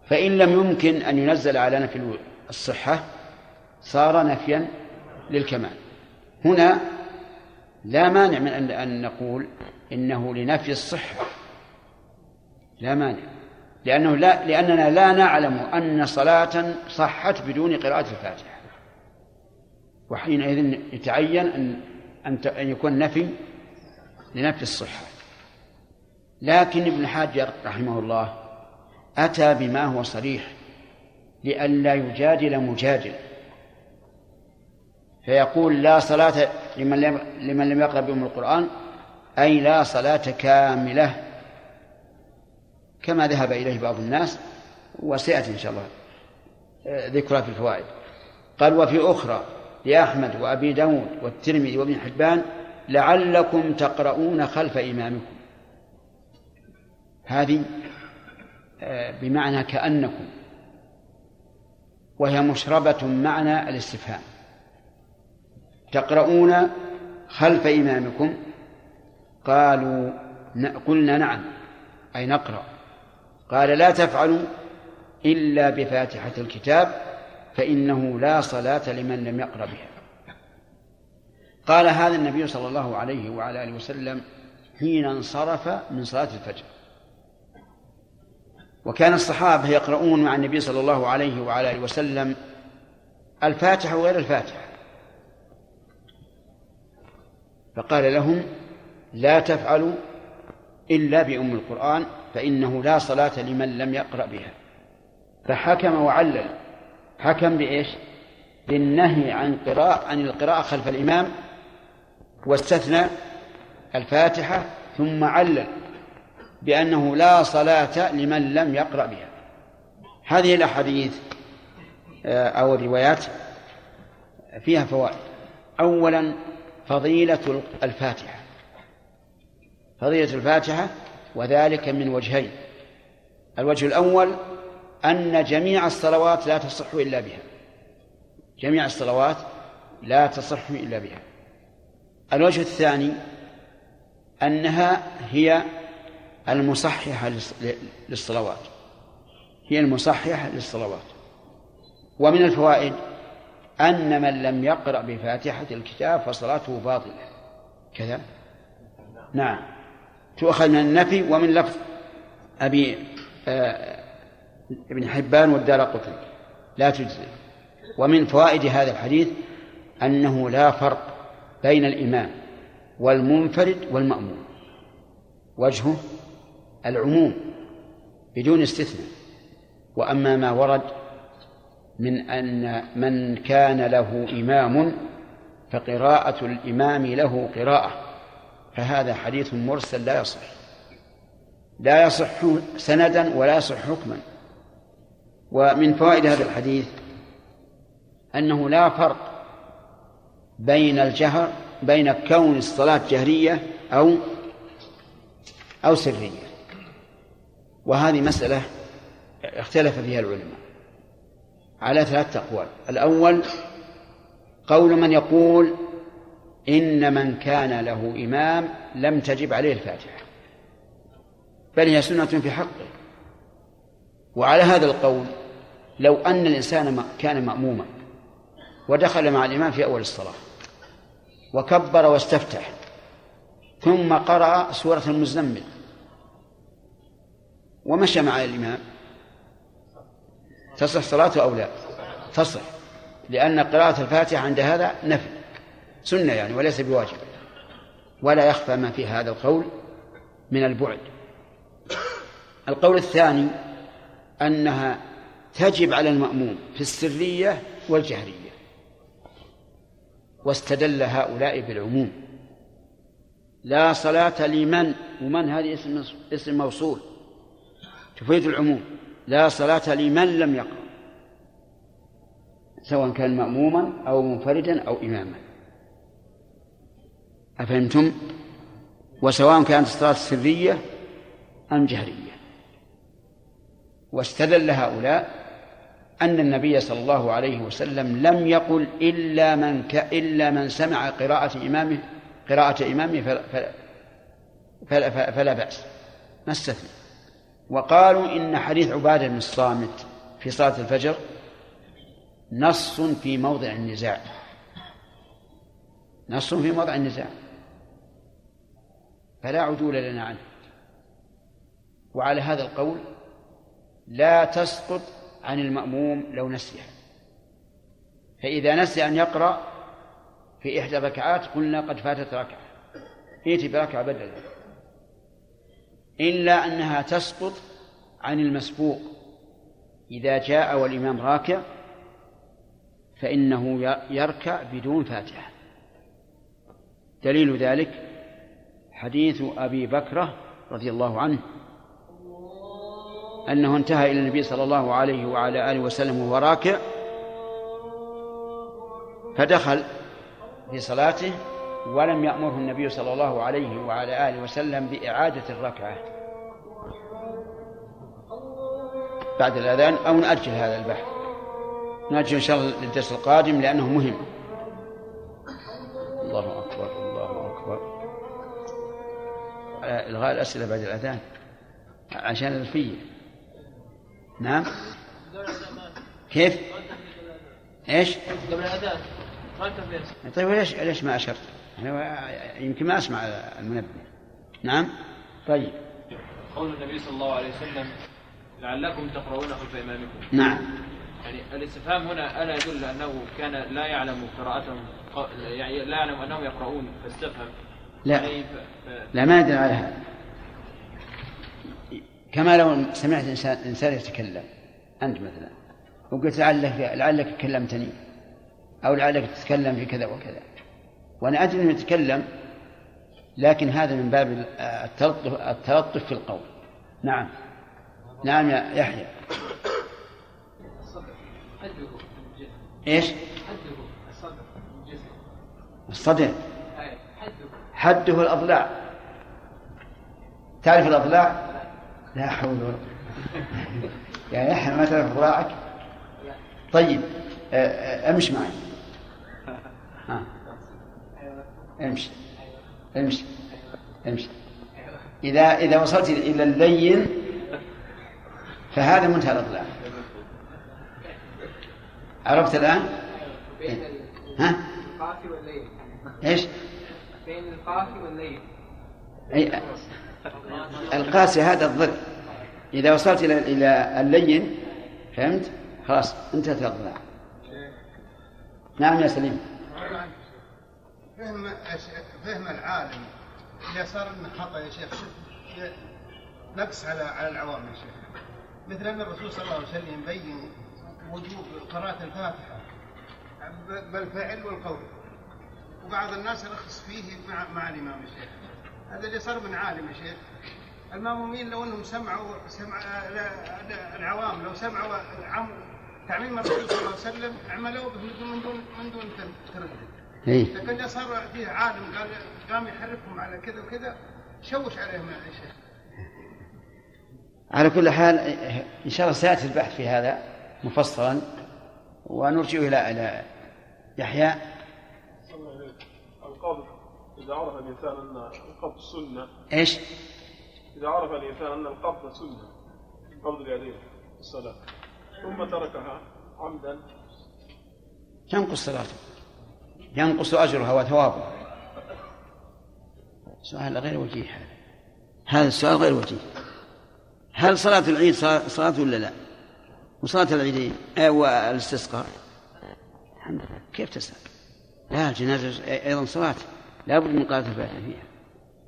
فإن لم يمكن أن ينزل على نفي الصحة صار نفيا للكمال. هنا لا مانع من أن نقول إنه لنفي الصحة. لا مانع. لأنه لا لأننا لا نعلم أن صلاة صحت بدون قراءة الفاتحة. وحينئذ يتعين أن أن يكون نفي لنفي الصحة. لكن ابن حجر رحمه الله أتى بما هو صريح لئلا يجادل مجادل. فيقول لا صلاة لمن لم, يقرأ بأم القرآن أي لا صلاة كاملة كما ذهب إليه بعض الناس وسيأتي إن شاء الله ذكرها في الفوائد. قال وفي أخرى لأحمد وأبي داود والترمذي وابن حبان لعلكم تقرؤون خلف إمامكم. هذه آه، بمعنى كأنكم وهي مشربة معنى الاستفهام. تقرؤون خلف إمامكم؟ قالوا قلنا نعم أي نقرأ. قال لا تفعلوا إلا بفاتحة الكتاب فإنه لا صلاة لمن لم يقرأ بها. قال هذا النبي صلى الله عليه وعلى آله وسلم حين انصرف من صلاة الفجر. وكان الصحابة يقرؤون مع النبي صلى الله عليه وعلى آله وسلم الفاتحة وغير الفاتحة. فقال لهم لا تفعلوا إلا بأم القرآن فإنه لا صلاة لمن لم يقرأ بها. فحكم وعلل. حكم بإيش؟ بالنهي عن قراءة عن القراءة خلف الإمام واستثنى الفاتحة ثم علل بأنه لا صلاة لمن لم يقرأ بها. هذه الأحاديث آه، أو الروايات فيها فوائد. أولا فضيلة الفاتحة. فضيلة الفاتحة وذلك من وجهين. الوجه الأول أن جميع الصلوات لا تصح إلا بها. جميع الصلوات لا تصح إلا بها. الوجه الثاني أنها هي المصححة للصلوات. هي المصححة للصلوات. ومن الفوائد أن من لم يقرأ بفاتحة الكتاب فصلاته باطلة. كذا؟ نعم. تؤخذ من النفي ومن لفظ أبي آه ابن حبان والدار قطني. لا تجزي ومن فوائد هذا الحديث أنه لا فرق بين الإمام والمنفرد والمأمون وجهه العموم بدون استثناء. وأما ما ورد من أن من كان له إمام فقراءة الإمام له قراءة. فهذا حديث مرسل لا يصح. لا يصح سندا ولا يصح حكما. ومن فوائد هذا الحديث أنه لا فرق بين الجهر بين كون الصلاة جهرية أو أو سرية. وهذه مسألة اختلف فيها العلماء على ثلاثة أقوال. الأول قول من يقول إن من كان له إمام لم تجب عليه الفاتحة بل هي سنة في حقه. وعلى هذا القول لو أن الإنسان كان مأموما ودخل مع الإمام في أول الصلاة وكبر واستفتح ثم قرأ سورة المزمل ومشى مع الإمام تصح صلاته أو لا؟ تصح لأن قراءة الفاتحة عند هذا نفل سنة يعني وليس بواجب. ولا يخفى ما في هذا القول من البعد. القول الثاني أنها تجب على المأموم في السرية والجهرية واستدل هؤلاء بالعموم. لا صلاة لمن ومن هذه اسم اسم موصول. تفيد العموم. لا صلاة لمن لم يقرأ سواء كان مأموما أو منفردا أو إماما. أفهمتم؟ وسواء كانت الصلاة سرية أم جهرية. واستدل هؤلاء أن النبي صلى الله عليه وسلم لم يقل إلا من ك... إلا من سمع قراءة إمامه قراءة إمامه فلا, فلا, فلا بأس. ما استثنى. وقالوا إن حديث عبادة بن الصامت في صلاة الفجر نص في موضع النزاع. نص في موضع النزاع. فلا عدول لنا عنه. وعلى هذا القول لا تسقط عن المأموم لو نسيها. فإذا نسي أن يقرأ في إحدى الركعات قلنا قد فاتت ركعة. ائت بركعة بدلا إلا أنها تسقط عن المسبوق. إذا جاء والإمام راكع فإنه يركع بدون فاتحة. دليل ذلك حديث أبي بكرة رضي الله عنه أنه انتهى إلى النبي صلى الله عليه وعلى آله وسلم وهو راكع فدخل في صلاته ولم يأمره النبي صلى الله عليه وعلى آله وسلم بإعادة الركعة. بعد الأذان أو نأجل هذا البحث. نأجل إن شاء الله للدرس القادم لأنه مهم. الله أكبر الله أكبر. إلغاء الأسئلة بعد الأذان عشان الفية. نعم؟ كيف؟ إيش؟ قبل الأذان. طيب ليش ليش ما أشرت؟ يمكن ما أسمع المنبه. نعم؟ طيب. قول النبي صلى الله عليه وسلم لعلكم تقرؤون خلف إمامكم. نعم. يعني الاستفهام هنا ألا يدل أنه كان لا يعلم قراءتهم يعني لا يعلم أنهم يقرؤون فاستفهم. لا. لا ما يدل على هذا كما لو سمعت إنسان, إنسان يتكلم أنت مثلا وقلت لعلك لعلك كلمتني أو لعلك تتكلم في كذا وكذا. وأنا أدري أنه يتكلم لكن هذا من باب التلطف, التلطف في القول. نعم. نعم يا يحيى. إيش؟ الصدر. الصدر. حده الأضلاع تعرف الأضلاع؟ لا حول ولا يا يحيى ما تعرف أضلاعك؟ طيب امش معي ها أمشي أمشي أمشي إذا إذا وصلت إلى اللين فهذا منتهى الإضلاع عرفت الآن؟ بين ها؟ إيش؟ بين القافي والليل. أي القاسي هذا الضد. إذا وصلت إلى إلى اللين فهمت؟ خلاص انتهت الأضلاع نعم يا سليم. فهم فهم العالم. إذا صار إنه خطأ يا شيخ نقص على على العوام يا شيخ. مثل أن الرسول صلى الله عليه وسلم يبين وجوب قراءة الفاتحة. بالفعل والقول. وبعض الناس يرخص فيه مع مع الإمام الشيخ. هذا اللي صار من عالم يا شيخ. المأمومين لو إنهم سمعوا سمع العوام لو سمعوا عم تعميم الرسول صلى الله عليه وسلم عملوه به من دون من دون تردد. إيه. لكن صار فيه عالم قال قام يحرفهم على كذا وكذا شوش عليهم يا شيخ. على كل حال إن شاء الله سيأتي البحث في هذا مفصلا ونرجع إلى إلى يحيى. القبض إذا عرف الإنسان أن القبض سنة إيش؟ إذا عرف الإنسان أن القبض سنة قبض اليدين في الصلاة. ثم تركها عمدا. ينقص صلاته. ينقص أجرها وثوابها. سؤال غير وجيه هذا. هذا السؤال غير وجيه. هل صلاة العيد صلاة صلاة ولا لا؟ وصلاة العيدين آه، والإستسقاء؟ الحمد لله. كيف تسأل؟ لا الجنازة أيضا صلاة. لا بد من قراءة الفاتحة فيها.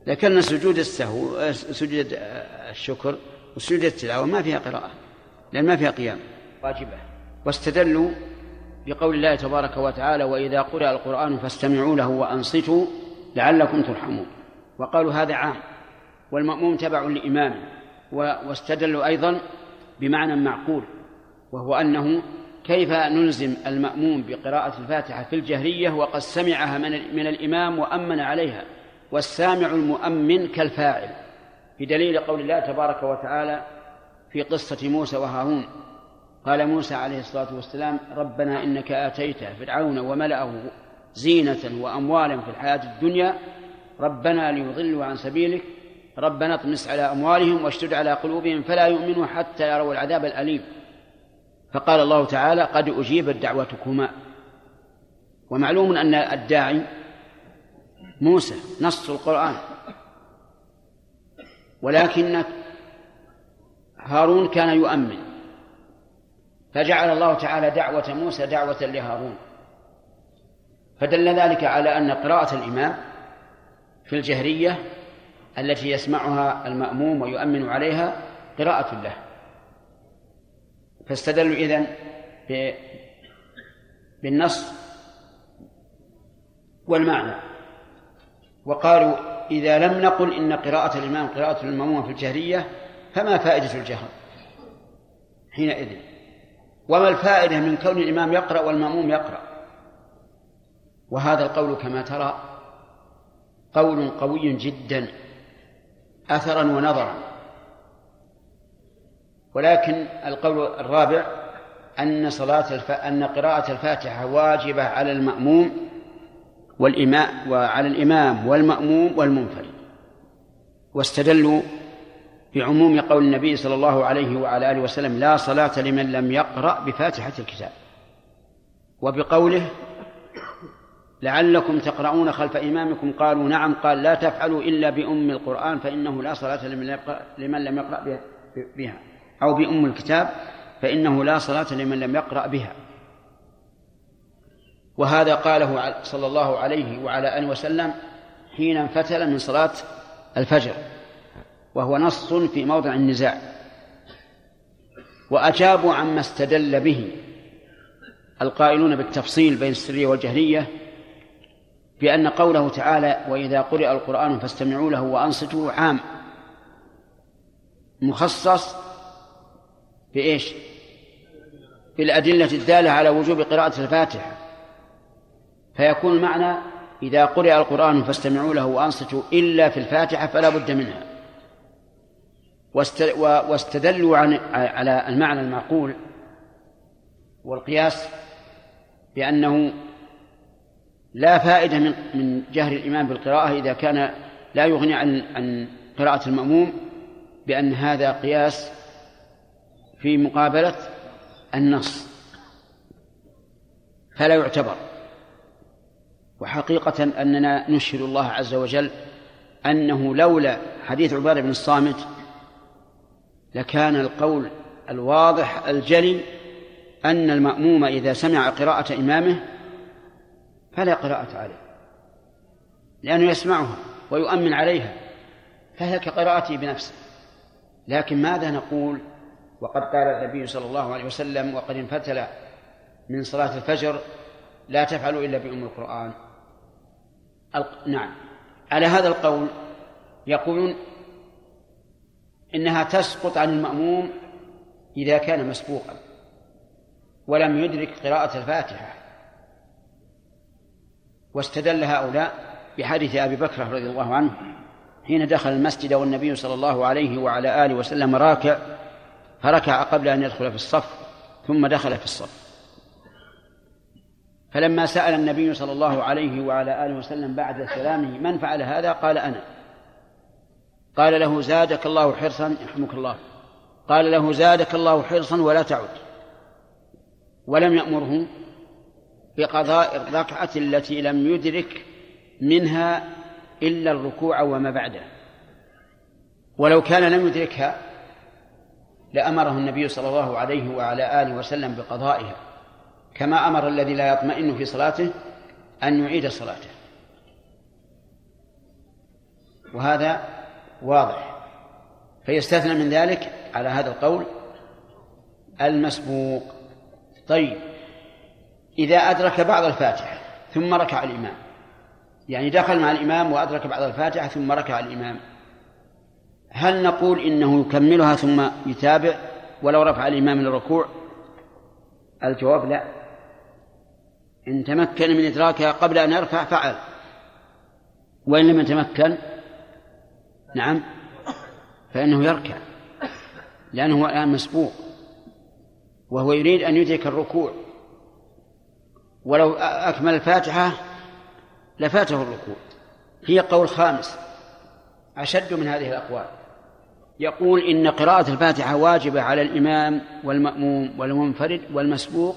لكن سجود السهو سجود الشكر وسجود التلاوة ما فيها قراءة لأن ما فيها قيام. واجبة. واستدلوا بقول الله تبارك وتعالى وإذا قرأ القرآن فاستمعوا له وأنصتوا لعلكم ترحمون. وقالوا هذا عام والمأموم تبع لإمامه واستدلوا أيضا بمعنى معقول وهو أنه كيف نلزم المأموم بقراءة الفاتحة في الجهرية وقد سمعها من, من الإمام وأمن عليها والسامع المؤمن كالفاعل بدليل قول الله تبارك وتعالى في قصة موسى وهارون قال موسى عليه الصلاة والسلام ربنا إنك آتيت فرعون وملأه زينة وأموالا في الحياة الدنيا ربنا ليضلوا عن سبيلك ربنا اطمس على أموالهم واشتد على قلوبهم فلا يؤمنوا حتى يروا العذاب الأليم. فقال الله تعالى قد أجيبت دعوتكما. ومعلوم أن الداعي موسى نص القرآن. ولكن هارون كان يؤمن. فجعل الله تعالى دعوة موسى دعوة لهارون. فدل ذلك على أن قراءة الإمام في الجهرية التي يسمعها المأموم ويؤمن عليها قراءة له. فاستدلوا إذن بالنص والمعنى. وقالوا إذا لم نقل إن قراءة الإمام قراءة المأموم في الجهرية فما فائدة الجهر حينئذ؟ وما الفائدة من كون الإمام يقرأ والمأموم يقرأ؟ وهذا القول كما ترى قول قوي جدا أثرا ونظرا. ولكن القول الرابع أن صلاة الف... أن قراءة الفاتحة واجبة على المأموم والإمام وعلى الإمام والمأموم والمنفرد. واستدلوا بعموم قول النبي صلى الله عليه وعلى آله وسلم لا صلاة لمن لم يقرأ بفاتحة الكتاب. وبقوله لعلكم تقرؤون خلف إمامكم قالوا نعم قال لا تفعلوا إلا بأم القرآن فإنه لا صلاة لمن لم يقرأ, بها. أو بأم الكتاب فإنه لا صلاة لمن لم يقرأ بها. وهذا قاله صلى الله عليه وعلى آله وسلم حين انفتل من صلاة الفجر وهو نص في موضع النزاع. وأجابوا عما استدل به القائلون بالتفصيل بين السرية والجهرية بأن قوله تعالى وإذا قرئ القرآن فاستمعوا له وأنصتوا عام مخصص بإيش؟ بالأدلة الدالة على وجوب قراءة الفاتحة فيكون المعنى إذا قرئ القرآن فاستمعوا له وأنصتوا إلا في الفاتحة فلا بد منها واستدلوا عن على المعنى المعقول والقياس بأنه لا فائدة من من جهر الإمام بالقراءة إذا كان لا يغني عن عن قراءة المأموم بأن هذا قياس في مقابلة النص فلا يعتبر. وحقيقة أننا نشهد الله عز وجل أنه لولا حديث عبادة بن الصامت لكان القول الواضح الجلي أن المأموم إذا سمع قراءة إمامه فلا قراءة عليه لأنه يسمعها ويؤمن عليها فهي كقراءته بنفسه. لكن ماذا نقول وقد قال النبي صلى الله عليه وسلم وقد انفتل من صلاة الفجر لا تفعلوا إلا بأم القرآن. نعم. على هذا القول يقولون إنها تسقط عن المأموم إذا كان مسبوقا ولم يدرك قراءة الفاتحة. واستدل هؤلاء بحديث أبي بكر رضي الله عنه حين دخل المسجد والنبي صلى الله عليه وعلى آله وسلم راكع فركع قبل أن يدخل في الصف ثم دخل في الصف. فلما سأل النبي صلى الله عليه وعلى آله وسلم بعد سلامه من فعل هذا قال أنا. قال له زادك الله حرصا يرحمك الله. قال له زادك الله حرصا ولا تعد. ولم يأمره بقضاء الركعة التي لم يدرك منها إلا الركوع وما بعده. ولو كان لم يدركها لأمره النبي صلى الله عليه وعلى آله وسلم بقضائها كما أمر الذي لا يطمئن في صلاته أن يعيد صلاته. وهذا واضح. فيستثنى من ذلك على هذا القول المسبوق. طيب إذا أدرك بعض الفاتحة ثم ركع الإمام يعني دخل مع الإمام وأدرك بعض الفاتحة ثم ركع الإمام هل نقول إنه يكملها ثم يتابع ولو رفع الإمام للركوع؟ الجواب لا. إن تمكن من إدراكها قبل أن يرفع فعل. وإن لم يتمكن نعم فإنه يركع لأنه الآن مسبوق وهو يريد أن يدرك الركوع. ولو أكمل الفاتحة لفاته الركوع. هي قول خامس أشد من هذه الأقوال. يقول إن قراءة الفاتحة واجبة على الإمام والمأموم والمنفرد والمسبوق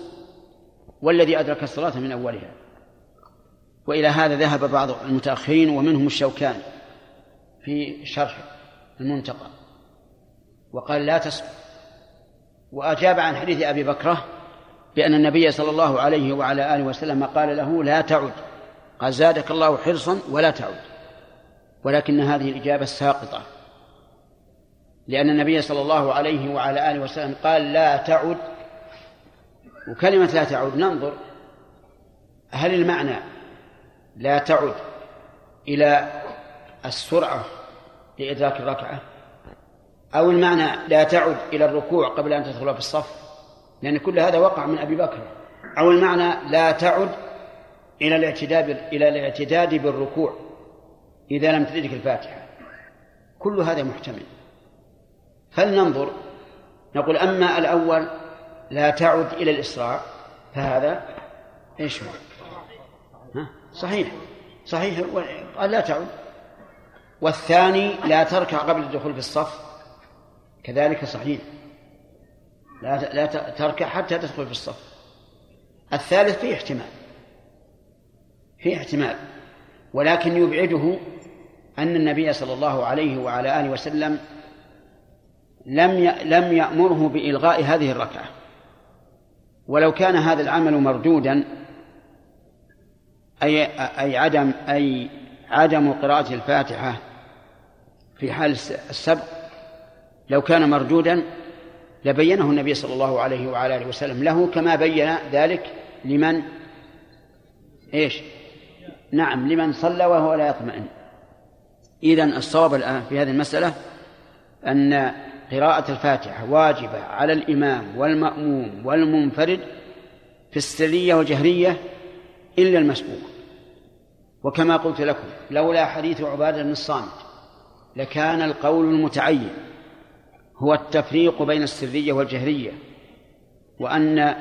والذي أدرك الصلاة من أولها. وإلى هذا ذهب بعض المتأخرين ومنهم الشوكاني في شرح المنتقى وقال لا تسقط وأجاب عن حديث أبي بكرة بأن النبي صلى الله عليه وعلى آله وسلم قال له لا تعد. قال زادك الله حرصا ولا تعد. ولكن هذه الإجابة الساقطة لأن النبي صلى الله عليه وعلى آله وسلم قال لا تعد وكلمة لا تعد ننظر هل المعنى لا تعد إلى السرعة لإدراك الركعة؟ أو المعنى لا تعد إلى الركوع قبل أن تدخل في الصف؟ لأن كل هذا وقع من أبي بكر. أو المعنى لا تعد إلى الاعتداد إلى الاعتداد بالركوع إذا لم تدرك الفاتحة. كل هذا محتمل. فلننظر. نقول أما الأول لا تعد إلى الإسراع فهذا إيش هو؟ ها؟ صحيح. صحيح. قال لا تعد. والثاني لا تركع قبل الدخول في الصف. كذلك صحيح. لا لا تركع حتى تدخل في الصف. الثالث فيه احتمال. فيه احتمال. ولكن يبعده أن النبي صلى الله عليه وعلى آله وسلم لم لم يأمره بإلغاء هذه الركعة. ولو كان هذا العمل مردودا أي أي عدم أي عدم قراءة الفاتحة في حال السبق لو كان مردودا لبينه النبي صلى الله عليه وعلى آله وسلم. له كما بين ذلك لمن؟ إيش؟ نعم لمن صلى وهو لا يطمئن. إذا الصواب الآن في هذه المسألة أن قراءة الفاتحة واجبة على الإمام والمأموم والمنفرد في السرية والجهرية إلا المسبوق. وكما قلت لكم لولا حديث عبادة بن الصامت لكان القول المتعين هو التفريق بين السرية والجهرية وأن